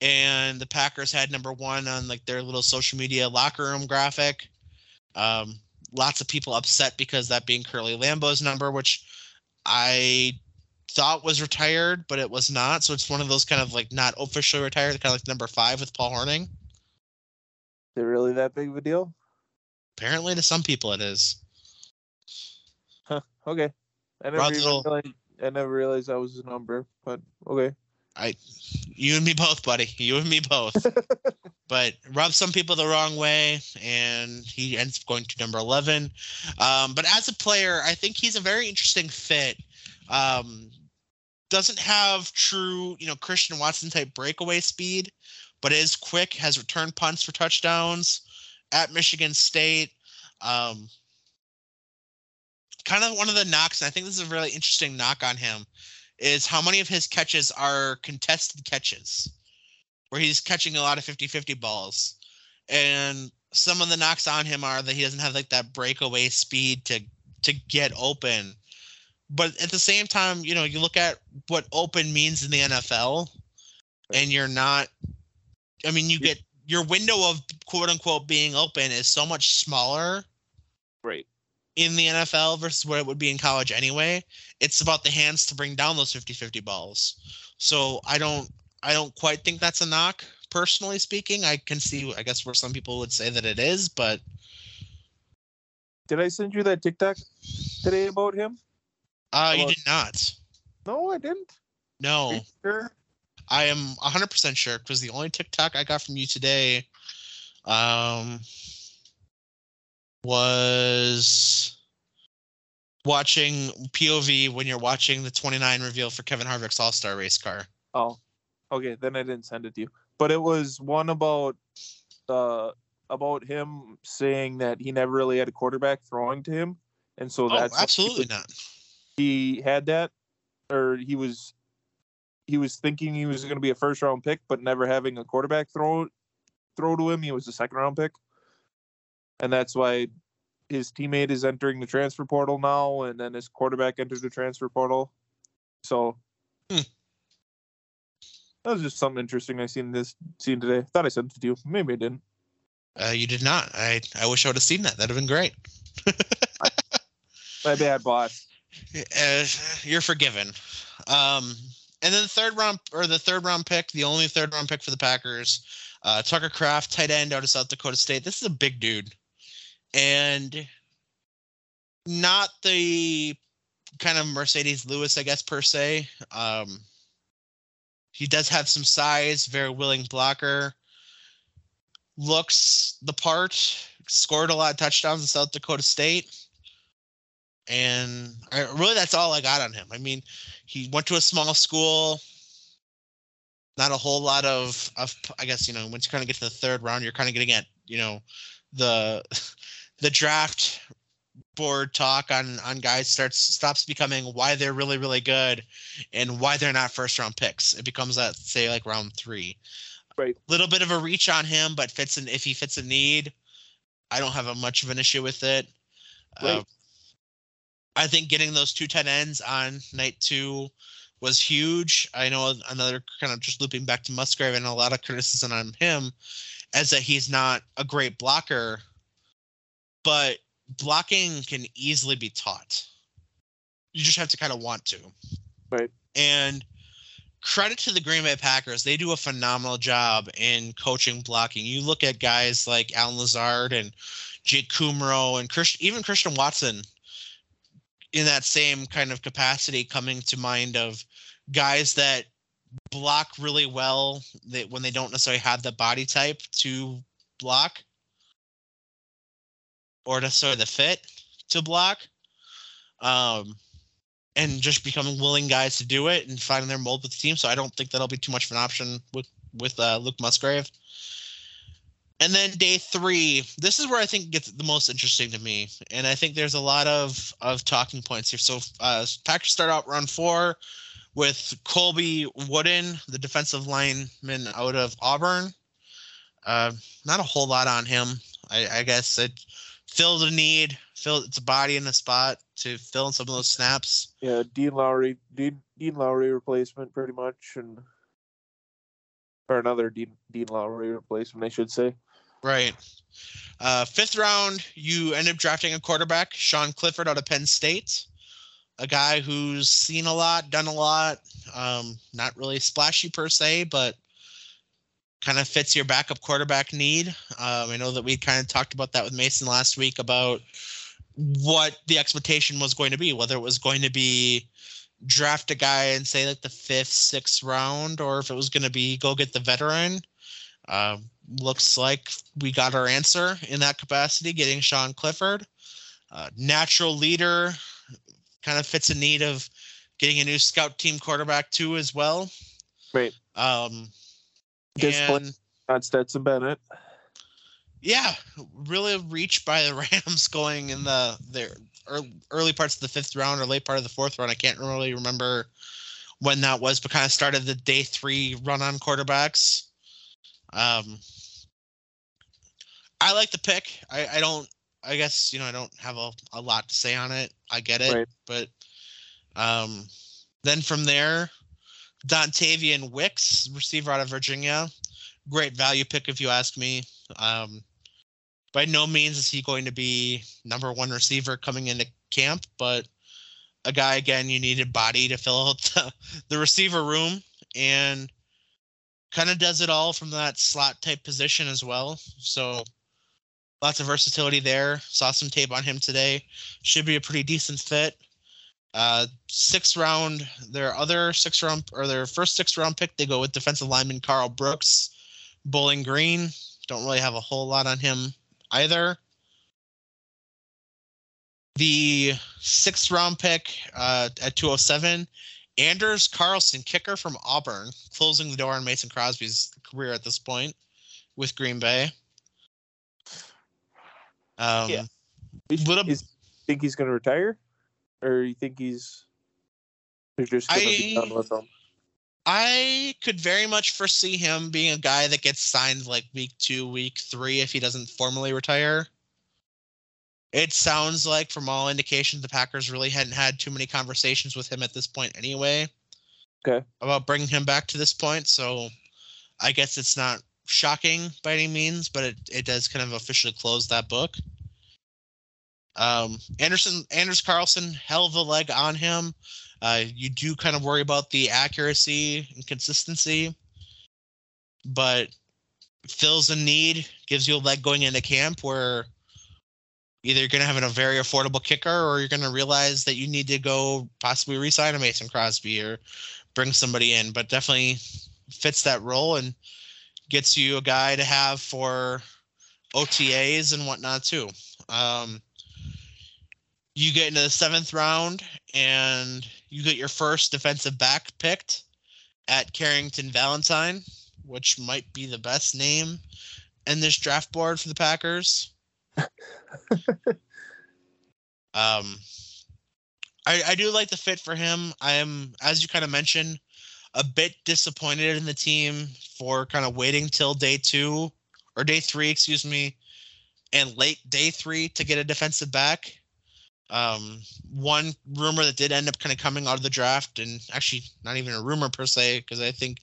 and the Packers had number one on like their little social media locker room graphic. Um, lots of people upset because that being Curly Lambeau's number, which I thought was retired, but it was not. So it's one of those kind of like not officially retired, kind of like number five with Paul Hornung. Is it really that big of a deal? Apparently, to some people, it is. Huh. Okay. I never, realized, I never realized that was his number, but okay. I, you and me both, buddy. You and me both. *laughs* but rubbed some people the wrong way, and he ends up going to number eleven. Um, but as a player, I think he's a very interesting fit. Um, doesn't have true, you know, Christian Watson type breakaway speed, but is quick. Has return punts for touchdowns at Michigan State. Um, kind of one of the knocks, and I think this is a really interesting knock on him, is how many of his catches are contested catches, where he's catching a lot of 50 50 balls. And some of the knocks on him are that he doesn't have like that breakaway speed to to get open. But at the same time, you know, you look at what open means in the NFL, and you're not. I mean, you get your window of quote unquote being open is so much smaller Right. In the NFL versus what it would be in college anyway. It's about the hands to bring down those 50-50 balls. So I don't I don't quite think that's a knock, personally speaking. I can see I guess where some people would say that it is, but Did I send you that TikTok today about him? uh you did not. No, I didn't. No. Sure. I am 100% sure because the only TikTok I got from you today um, was watching POV when you're watching the 29 reveal for Kevin Harvick's All Star race car. Oh, okay. Then I didn't send it to you. But it was one about uh about him saying that he never really had a quarterback throwing to him, and so Oh, that's he absolutely was- not. He had that, or he was he was thinking he was going to be a first round pick, but never having a quarterback throw throw to him. He was a second round pick, and that's why his teammate is entering the transfer portal now, and then his quarterback entered the transfer portal. So Hmm. that was just something interesting I seen this seen today. Thought I sent it to you. Maybe I didn't. Uh, you did not. I I wish I would have seen that. That'd have been great. My bad, boss. *laughs* Uh, you're forgiven. Um, and then the third round or the third round pick, the only third round pick for the Packers, uh, Tucker Kraft, tight end out of South Dakota State. This is a big dude, and not the kind of Marcedes Lewis, I guess per se. Um, he does have some size, very willing blocker. Looks the part. Scored a lot of touchdowns in South Dakota State and I, really that's all I got on him. I mean, he went to a small school. Not a whole lot of, of I guess you know once you kind of get to the third round, you're kind of getting at you know the *laughs* the draft board talk on on guys starts stops becoming why they're really really good and why they're not first round picks. It becomes that say like round three. Right. Little bit of a reach on him, but fits in if he fits a need. I don't have a much of an issue with it. Uh, Right. I think getting those two tight ends on night two was huge. I know another kind of just looping back to Musgrave and a lot of criticism on him as that he's not a great blocker, but blocking can easily be taught. You just have to kind of want to. Right. And credit to the Green Bay Packers. They do a phenomenal job in coaching blocking. You look at guys like Allen Lazard and Jake Kumerow and Christian, even Christian Watson in that same kind of capacity coming to mind of guys that block really well that when they don't necessarily have the body type to block or necessarily the fit to block um and just becoming willing guys to do it and finding their mold with the team so i don't think that'll be too much of an option with with uh, luke musgrave and then day three, this is where I think gets the most interesting to me, and I think there's a lot of of talking points here. So uh, Packers start out round four with Colby Wooden, the defensive lineman out of Auburn. Uh, not a whole lot on him. I, I guess it filled a need, filled its a body in the spot to fill in some of those snaps. Yeah, Dean Lowry, Dean Dean Lowry replacement, pretty much, and or another Dean Dean Lowry replacement, I should say. Right. Uh, fifth round, you end up drafting a quarterback, Sean Clifford out of Penn State, a guy who's seen a lot, done a lot. Um, not really splashy per se, but kind of fits your backup quarterback need. Um, I know that we kind of talked about that with Mason last week about what the expectation was going to be, whether it was going to be draft a guy and say like the fifth, sixth round, or if it was going to be go get the veteran. Um, looks like we got our answer in that capacity, getting Sean Clifford. Uh, natural leader, kind of fits a need of getting a new scout team quarterback too as well. Right. Um, Discipline. Not Stetson Bennett. yeah, really a reach by the *laughs* Rams going in the their ear- early parts of the fifth round or late part of the fourth round. I can't really remember when that was, but kind of started the day three run on quarterbacks. Um, I like the pick. I, I don't. I guess you know I don't have a, a lot to say on it. I get it, Right. but um, then from there, Dontayvion Wicks, receiver out of Virginia, great value pick if you ask me. Um, by no means is he going to be number one receiver coming into camp, but a guy again you needed body to fill out the, *laughs* the receiver room and kind of does it all from that slot type position as well. So lots of versatility there. Saw some tape on him today. Should be a pretty decent fit. Uh, sixth round, their other six round or their first six round pick, they go with defensive lineman Karl Brooks, Bowling Green. Don't really have a whole lot on him either. The sixth round pick uh, at 207, Anders Carlson, kicker from Auburn, closing the door on Mason Crosby's career at this point with Green Bay. Um, Yeah. Little- Is think he's going to retire, or you think he's they're just going to be done with him? I could very much foresee him being a guy that gets signed like week two, week three if he doesn't formally retire. It sounds like, from all indications, the Packers really hadn't had too many conversations with him at this point anyway. Okay. About bringing him back to this point. So I guess it's not shocking by any means, but it, it does kind of officially close that book. Um, Anderson, Anders Carlson, hell of a leg on him. Uh, you do kind of worry about the accuracy and consistency, but fills a need, gives you a leg going into camp where either you're going to have a very affordable kicker or you're going to realize that you need to go possibly re-sign a Mason Crosby or bring somebody in, but definitely fits that role and gets you a guy to have for OTAs and whatnot too. Um, you get into the seventh round and you get your first defensive back picked at Carrington Valentine, which might be the best name in this draft board for the Packers. *laughs* um, I, I do like the fit for him. I am, as you kind of mentioned, a bit disappointed in the team for kind of waiting till day two or day three, excuse me, and late day three to get a defensive back. Um, one rumor that did end up kind of coming out of the draft, and actually not even a rumor per se, because I think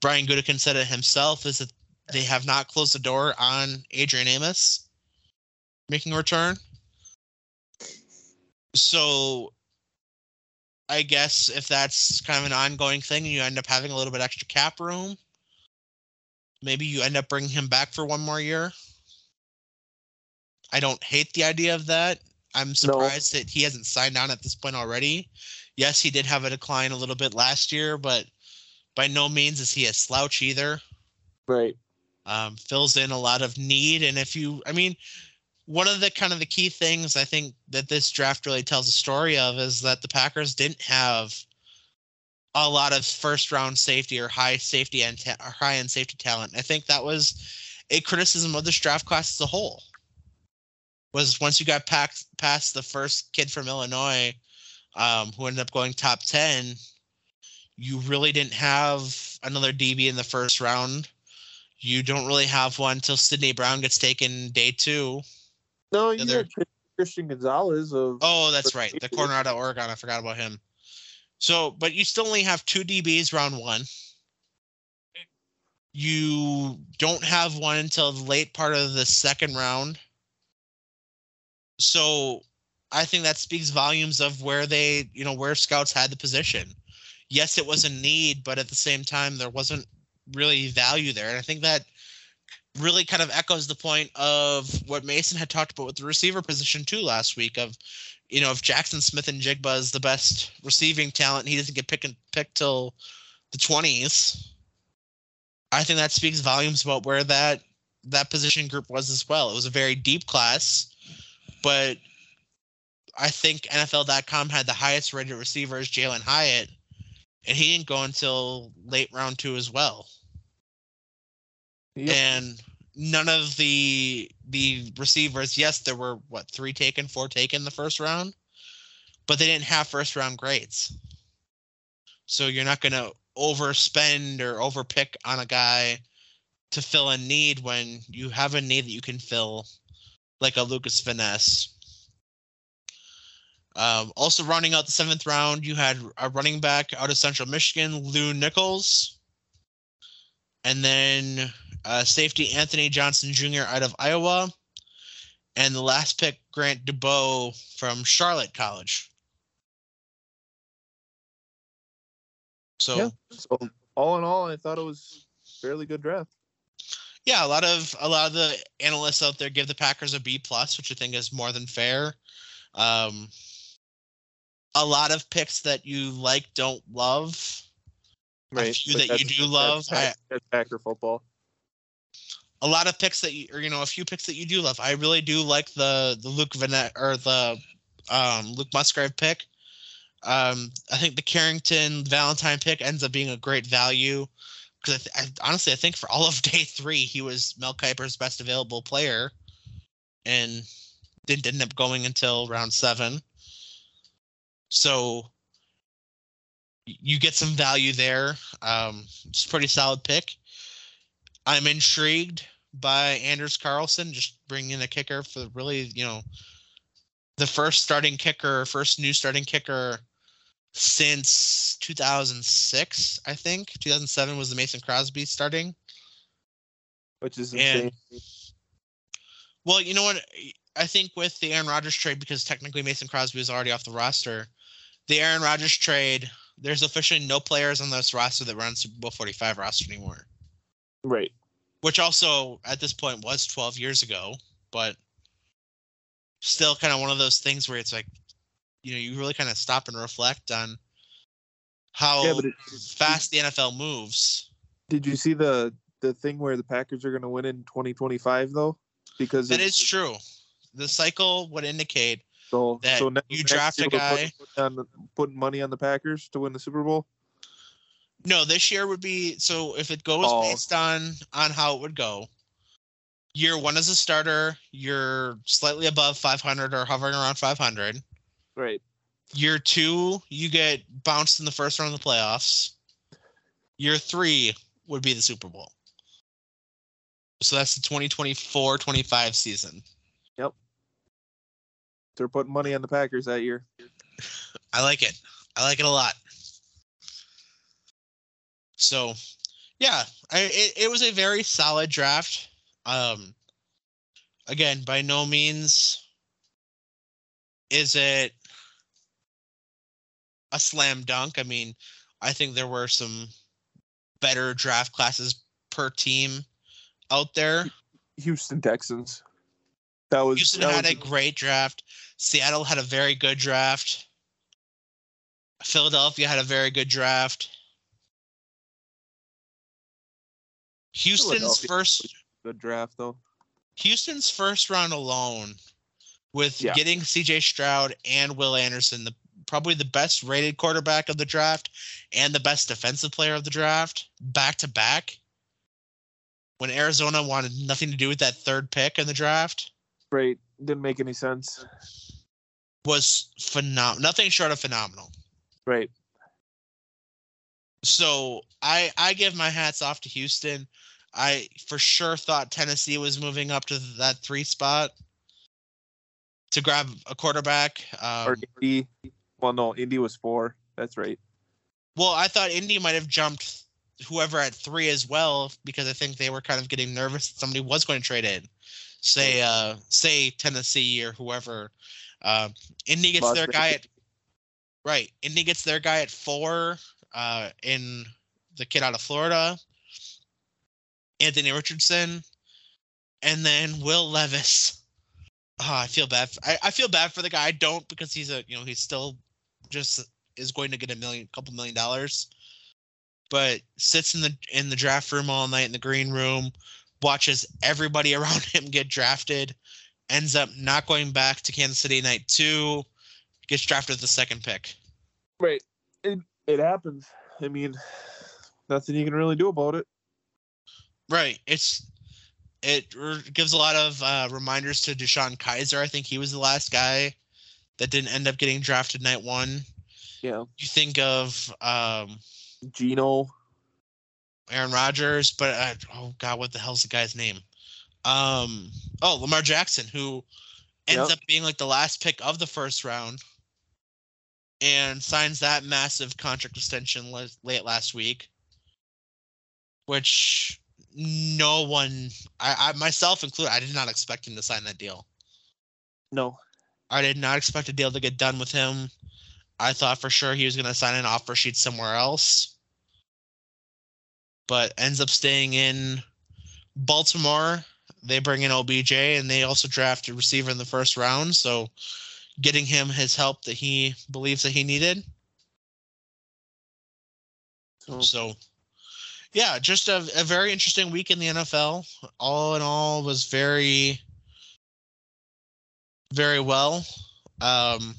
Brian Gutekunst said it himself, is that they have not closed the door on Adrian Amos making a return. So I guess if that's kind of an ongoing thing you end up having a little bit extra cap room, maybe you end up bringing him back for one more year. I don't hate the idea of that. I'm surprised that he hasn't signed on at this point already. Yes, he did have a decline a little bit last year, but by no means is he a slouch either. Right. Um, fills in a lot of need, and if you, I mean, one of the kind of the key things I think that this draft really tells a story of is that the Packers didn't have a lot of first round safety or high safety and ta- high end safety talent. I think that was a criticism of this draft class as a whole. Was once you got packed past the first kid from Illinois, um, who ended up going top ten, you really didn't have another DB in the first round. You don't really have one until Sydney Brown gets taken day two. No, you Other- had Christian Gonzalez of Oh, that's right. The corner out of Oregon. I forgot about him. So, but you still only have two DBs round one. You don't have one until the late part of the second round. So, I think that speaks volumes of where they, you know, where scouts had the position. Yes, it was a need, but at the same time, there wasn't really value there. And I think that really kind of echoes the point of what Mason had talked about with the receiver position too last week of you know, if Jaxon Smith-Njigba is the best receiving talent, he doesn't get picked picked till the twenties. I think that speaks volumes about where that that position group was as well. It was a very deep class, but I think NFL.com had the highest rated receiver as Jalin Hyatt, and he didn't go until late round two as well. Yep. and none of the the receivers yes there were what three taken four taken the first round but they didn't have first round grades. So you're not going to overspend or overpick on a guy to fill a need when you have a need that you can fill like a Lukas Van Ness um, also running out the seventh round you had a running back out of central michigan Lew Nichols and then uh, safety Anthony Johnson Jr. out of Iowa, and the last pick Grant DuBose from Charlotte College. So yeah. So all in all, I thought it was fairly good draft. A lot of a lot of the analysts out there give the Packers a B plus, which I think is more than fair. Um, a lot of picks that you like don't love. Right. few but that you do love, That's, that's Packer football. a lot of picks that you or you know a few picks that you do love. I really do like the the Luke Van Ness or the um, Luke Musgrave pick. Um, I think the Carrington Valentine pick ends up being a great value because honestly I think for all of *laughs* day three he was Mel Kiper's best available player, and didn't end up going until round seven. So you get some value there. Um, it's a pretty solid pick. I'm intrigued by Anders Carlson just bringing in a kicker for really, you know, the first starting kicker, first new starting kicker since 2006, I think. 2007 was the Mason Crosby starting. Which is And- insane. Well, you know what? I think with the Aaron Rodgers trade, because technically Mason Crosby was already off the roster, the Aaron Rodgers trade, there's officially no players on this roster that run Super Bowl 45 roster anymore. Right. which also at this point was 12 years ago, but still kind of one of those things where it's like, you know, you really kind of stop and reflect on how Yeah, it, fast the NFL moves. did you see the the thing where the Packers are going to win in 2025 though? Because That it's- true. The cycle would indicate So that so ne- you next draft a guy- putting, putting on putting money on the Packers to win the Super Bowl. no, this year would be so if it goes Oh. based on on how it would go. Year one as a starter, you're slightly above 500 or hovering around 500. Right. Year two, you get bounced in the first round of the playoffs. Year three would be the Super Bowl. So that's the 2024 25 season. Yep. They're putting money on the Packers that year. *laughs* I like it. I like it a lot. So, yeah, I, it, it was a very solid draft. Um, again, by no means is it a slam dunk. I mean, I think there were some better draft classes per team out there. Houston Texans. That was Houston that had was- a great draft. Seattle had a very good draft. Philadelphia had a very good draft. Houston's first good draft though. Houston's first round alone with Yeah. getting CJ Stroud and Will Anderson, the probably the best rated quarterback of the draft and the best defensive player of the draft, back to back. When Arizona wanted nothing to do with that third pick in the draft, Right. Didn't make any sense. was phenom nothing short of phenomenal. Right. So I I give my hats off to Houston. I for sure thought Tennessee was moving up to that three spot to grab a quarterback. or Um, Indy. Well, no, Indy was four. That's right. well, I thought Indy might have jumped whoever at three as well because I think they were kind of getting nervous that somebody was going to trade in. Say uh say Tennessee or whoever. Uh, Indy gets Las their guy at right. Indy gets their guy at four. Uh, in the kid out of Florida, Anthony Richardson, and then Will Levis. Oh, I feel bad. I, I feel bad for the guy. I don't because he's a you know he's still just is going to get a million, couple million dollars, but sits in the in the draft room all night in the green room, watches everybody *laughs* around him get drafted, ends up not going back to Kansas City night two, gets drafted the second pick. Right. It it happens. I mean, nothing you can really do about it. Right. It's it gives a lot of uh, reminders to DeShone Kizer. I think he was the last guy that didn't end up getting drafted night one. Yeah. You think of um, Gino. Aaron Rodgers, but uh, oh god, what the hell's the guy's name? Um, oh Lamar Jackson, who ends Yep. up being like the last pick of the first round, and signs that massive contract extension la- late last week, which no one, I, I myself included, I did not expect him to sign that deal. No. I did not expect a deal to get done with him. I thought for sure he was going to sign an offer sheet somewhere else, but ends up staying in Baltimore. They bring in OBJ and they also draft a receiver in the first round. So getting him his help that he believes that he needed. So, So, yeah, just a, a very interesting week in the NFL. All in all, was very, very well. Um,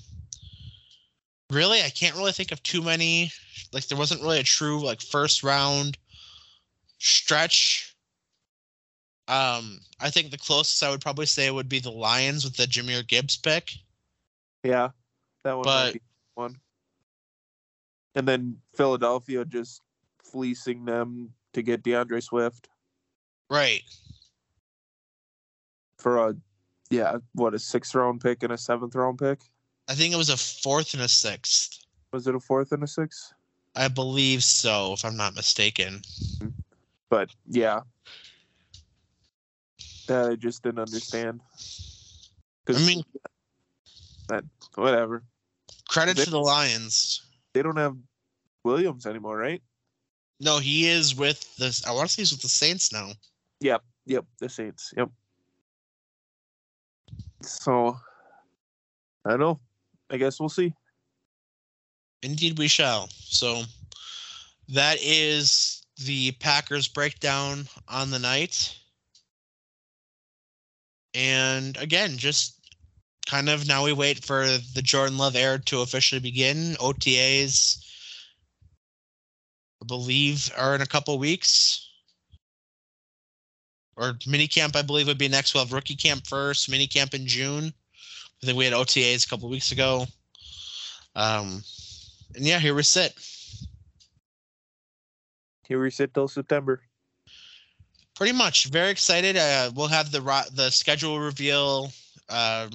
really, I can't really think of too many. Like, there wasn't really a true like first round stretch. Um, I think the closest I would probably say would be the Lions with the Jahmyr Gibbs pick. yeah. That one. But- be one. And then Philadelphia just fleecing them to get D'Andre Swift Right. for a yeah, what a sixth round pick and a seventh round pick. I think it was a fourth and a sixth. Was it a fourth and a sixth? I believe so, if I'm not mistaken. But yeah, that I just didn't understand. I mean- that whatever. Credit They- to the Lions. They don't have Williams anymore, right? No, he is with the. I want to say he's with the Saints now. Yep, yep, the Saints. Yep. So I don't know. I guess we'll see. Indeed, we shall. So that is the Packers breakdown on the night. And again, just kind of now we wait for the Jordan Love era to officially begin. OTAs, I believe, are in a couple weeks. Or mini camp, I believe, would be next. We'll have rookie camp first, mini camp in June. I think we had OTAs a couple weeks ago. Um, and yeah, here we sit. Here we sit till September. Pretty much, very excited. Uh, we'll have the ro- the schedule reveal um,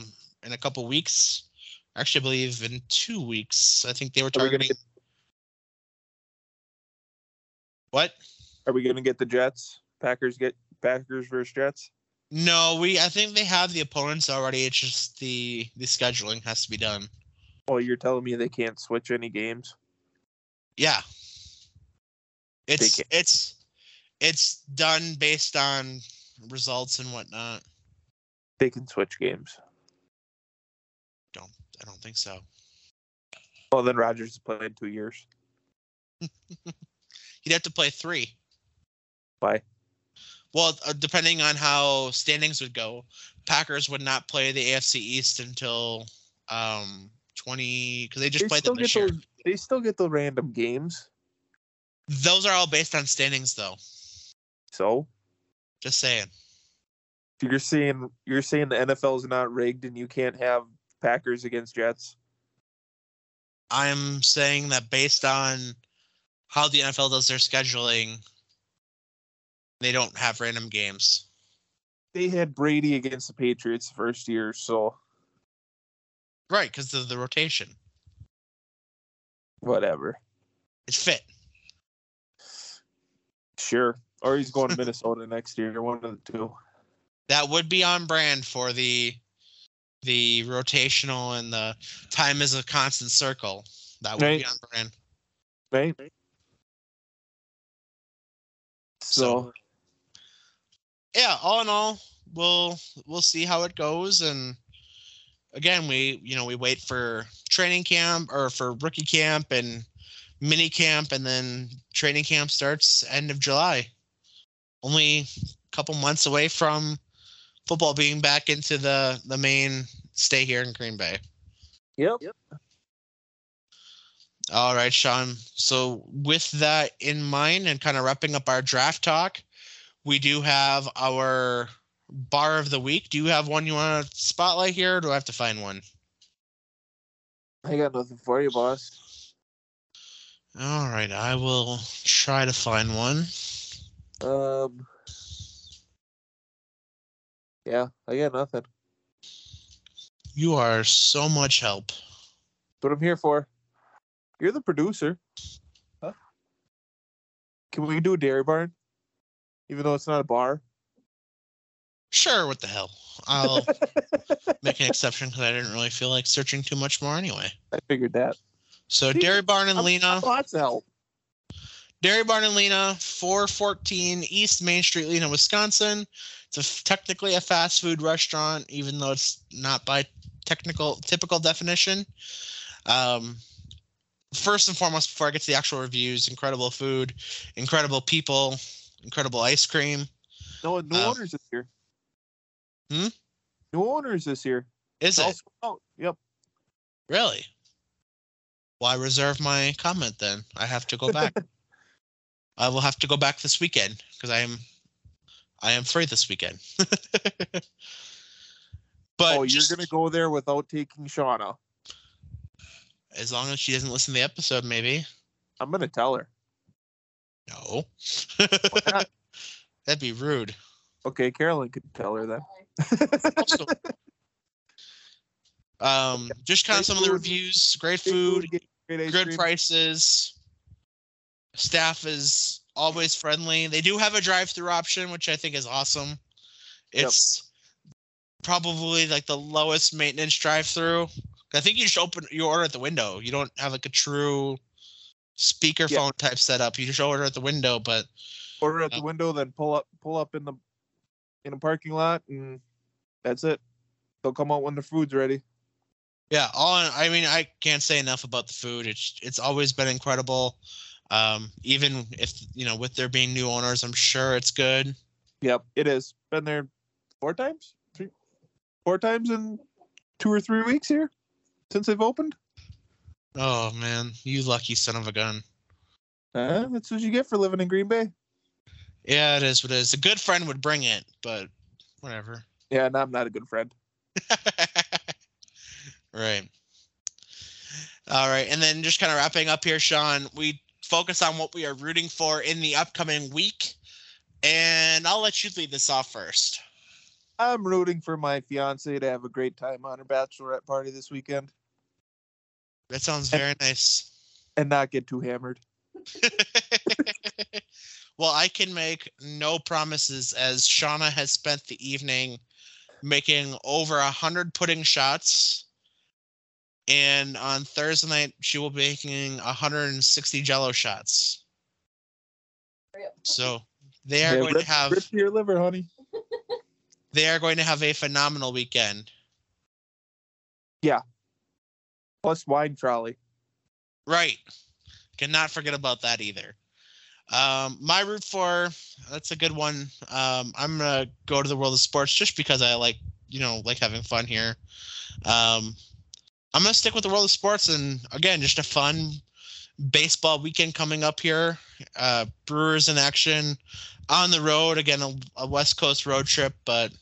in a couple weeks. Actually, I believe in two weeks. I think they were Are we targeting. get, What? are we gonna get the Jets? Packers get Packers versus Jets? No, we. I think they have the opponents already. It's just the the scheduling has to be done. Oh, you're telling me they can't switch any games? Yeah. It's it's it's done based on results and whatnot. They can switch games. Don't I don't think so. Well, then Rodgers has played two years. *laughs* He'd have to play three. Why? Well, uh, depending on how standings would go, Packers would not play the AFC East until um 20 because they just They played still them this get year. those. They still get the random games. Those are all based on standings, though. So Just saying. you're saying you're saying the NFL is not rigged and you can't have Packers against Jets. I'm saying that based on how the NFL does their scheduling, they don't have random games. They had Brady against the Patriots the first year, so Right, because of the rotation. whatever. It's fit. Sure. Or he's going to *laughs* Minnesota next year. One of the two. That would be on brand for the the rotational and the time is a constant circle. That would be on brand. Right? So, yeah, all in all, we'll we'll see how it goes. And again, we you know we wait for training camp or for rookie camp and mini camp, and then training camp starts end of July. Only a couple months away from football being back into the the main stay here in Green Bay. yep. yep. All right, Sean. So with that in mind and kind of wrapping up our draft talk, we do have our bar of the week. Do you have one you want to spotlight here, or do I have to find one? I got nothing for you, boss. All right, I will try to find one. Um. Yeah, I got nothing. You are so much help. That's what I'm here for. You're the producer. Huh? Can we do a dairy barn? Even though it's not a bar? Sure, what the hell? I'll *laughs* make an exception because I didn't really feel like searching too much more anyway. I figured that. So See, Dairy Barn and I'm- Lena. Lots of help. Dairy Barn and Lena, 414 East Main Street, Lena, Wisconsin. It's a technically a fast food restaurant, even though it's not by technical typical definition. Um, first and foremost, before I get to the actual reviews, incredible food, incredible people, incredible ice cream. No, new Uh, owners this year. Hmm? New owners this year. Is It's it out. Yep. really? Well, I reserve my comment then. I have to go back. *laughs* I will have to go back this weekend because I am I am free this weekend. *laughs* but oh, you're just- gonna go there without taking Shauna. as long as she doesn't listen to the episode, maybe. I'm gonna tell her. No. *laughs* That'd be rude. Okay, Carolyn could tell her then. Also, um, just kind of Great some of the reviews. Great food, great good prices. Staff is always friendly. They do have a drive-through option, which I think is awesome. Yep. It's probably like the lowest maintenance drive-through. I think you just open you order at the window. You don't have like a true speakerphone type setup. You just order at the window, but Order at the Uh, window, then pull up, pull up in the in a parking lot, and that's it. They'll come out when the food's ready. Yeah, all I mean, I can't say enough about the food. It's it's always been incredible. Um, even if you know, with there being new owners, I'm sure it's good. Yep, it is. Been there four times, three, four times in two or three weeks here since they've opened. Oh man, you lucky son of a gun. Uh, that's what you get for living in Green Bay. Yeah, it is what it is. A good friend would bring it, but whatever. Yeah, and I'm not a good friend. *laughs* right. All right, and then just kind of wrapping up here, Sean. We focus on what we are rooting for in the upcoming week, and I'll let you lead this off first. I'm rooting for my fiance to have a great time on her bachelorette party this weekend That sounds very nice. and not get too hammered. *laughs* well, I can make no promises as Shauna has spent the evening making over a hundred pudding shots. And on Thursday night, she will be making 160 jello shots. So they are Yeah, going rip, to have rip your liver, honey. *laughs* they are going to have a phenomenal weekend. Plus wine trolley. Right. Cannot forget about that either. Um, my root for that's a good one. Um, I'm gonna go to the world of sports just because I like you know like having fun here. Um, I'm gonna stick with the world of sports and again just a fun baseball weekend coming up here. Uh, Brewers in action on the road again a, a West Coast road trip, but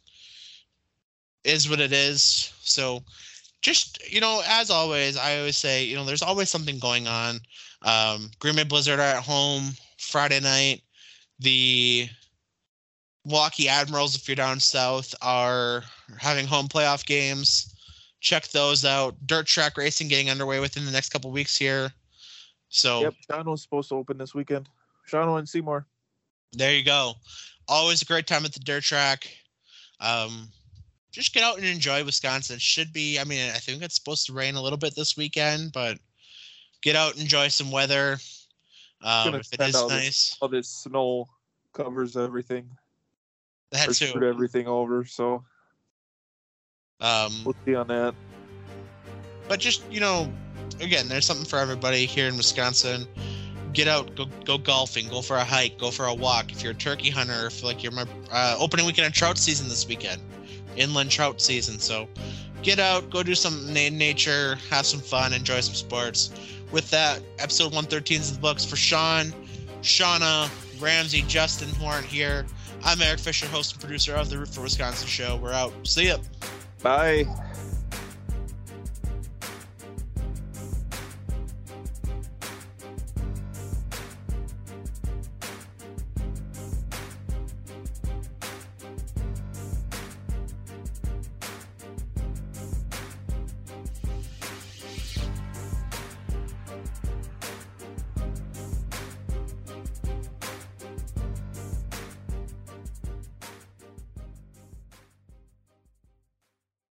is what it is. So just you know as always I always say you know there's always something going on. Um, Green Bay Blizzard are at home Friday night. The Milwaukee Admirals, if you're down south, are having home playoff games. Check those out. Dirt track racing getting underway within the next couple weeks here. So Yep, Shawano's supposed to open this weekend. Shawano and Seymour. there you go. Always a great time at the dirt track. Um, just get out and enjoy Wisconsin. Should be, I mean, I think it's supposed to rain a little bit this weekend, but get out, enjoy some weather. Um, if it is all this- nice, All this snow covers everything. that too. everything over. So Um, we'll see on that. but just you know, again, there's something for everybody here in Wisconsin. Get out, go go golfing, go for a hike, go for a walk. If you're a turkey hunter, if like you're my uh, opening weekend of trout season this weekend, inland trout season. So get out, go do some nature, have some fun, enjoy some sports. With that, episode 113 is the books for Sean, Shauna, Ramsey, Justin, who aren't here. I'm Eric Fisher, host and producer of the Root for Wisconsin show. We're out. See ya. Bye.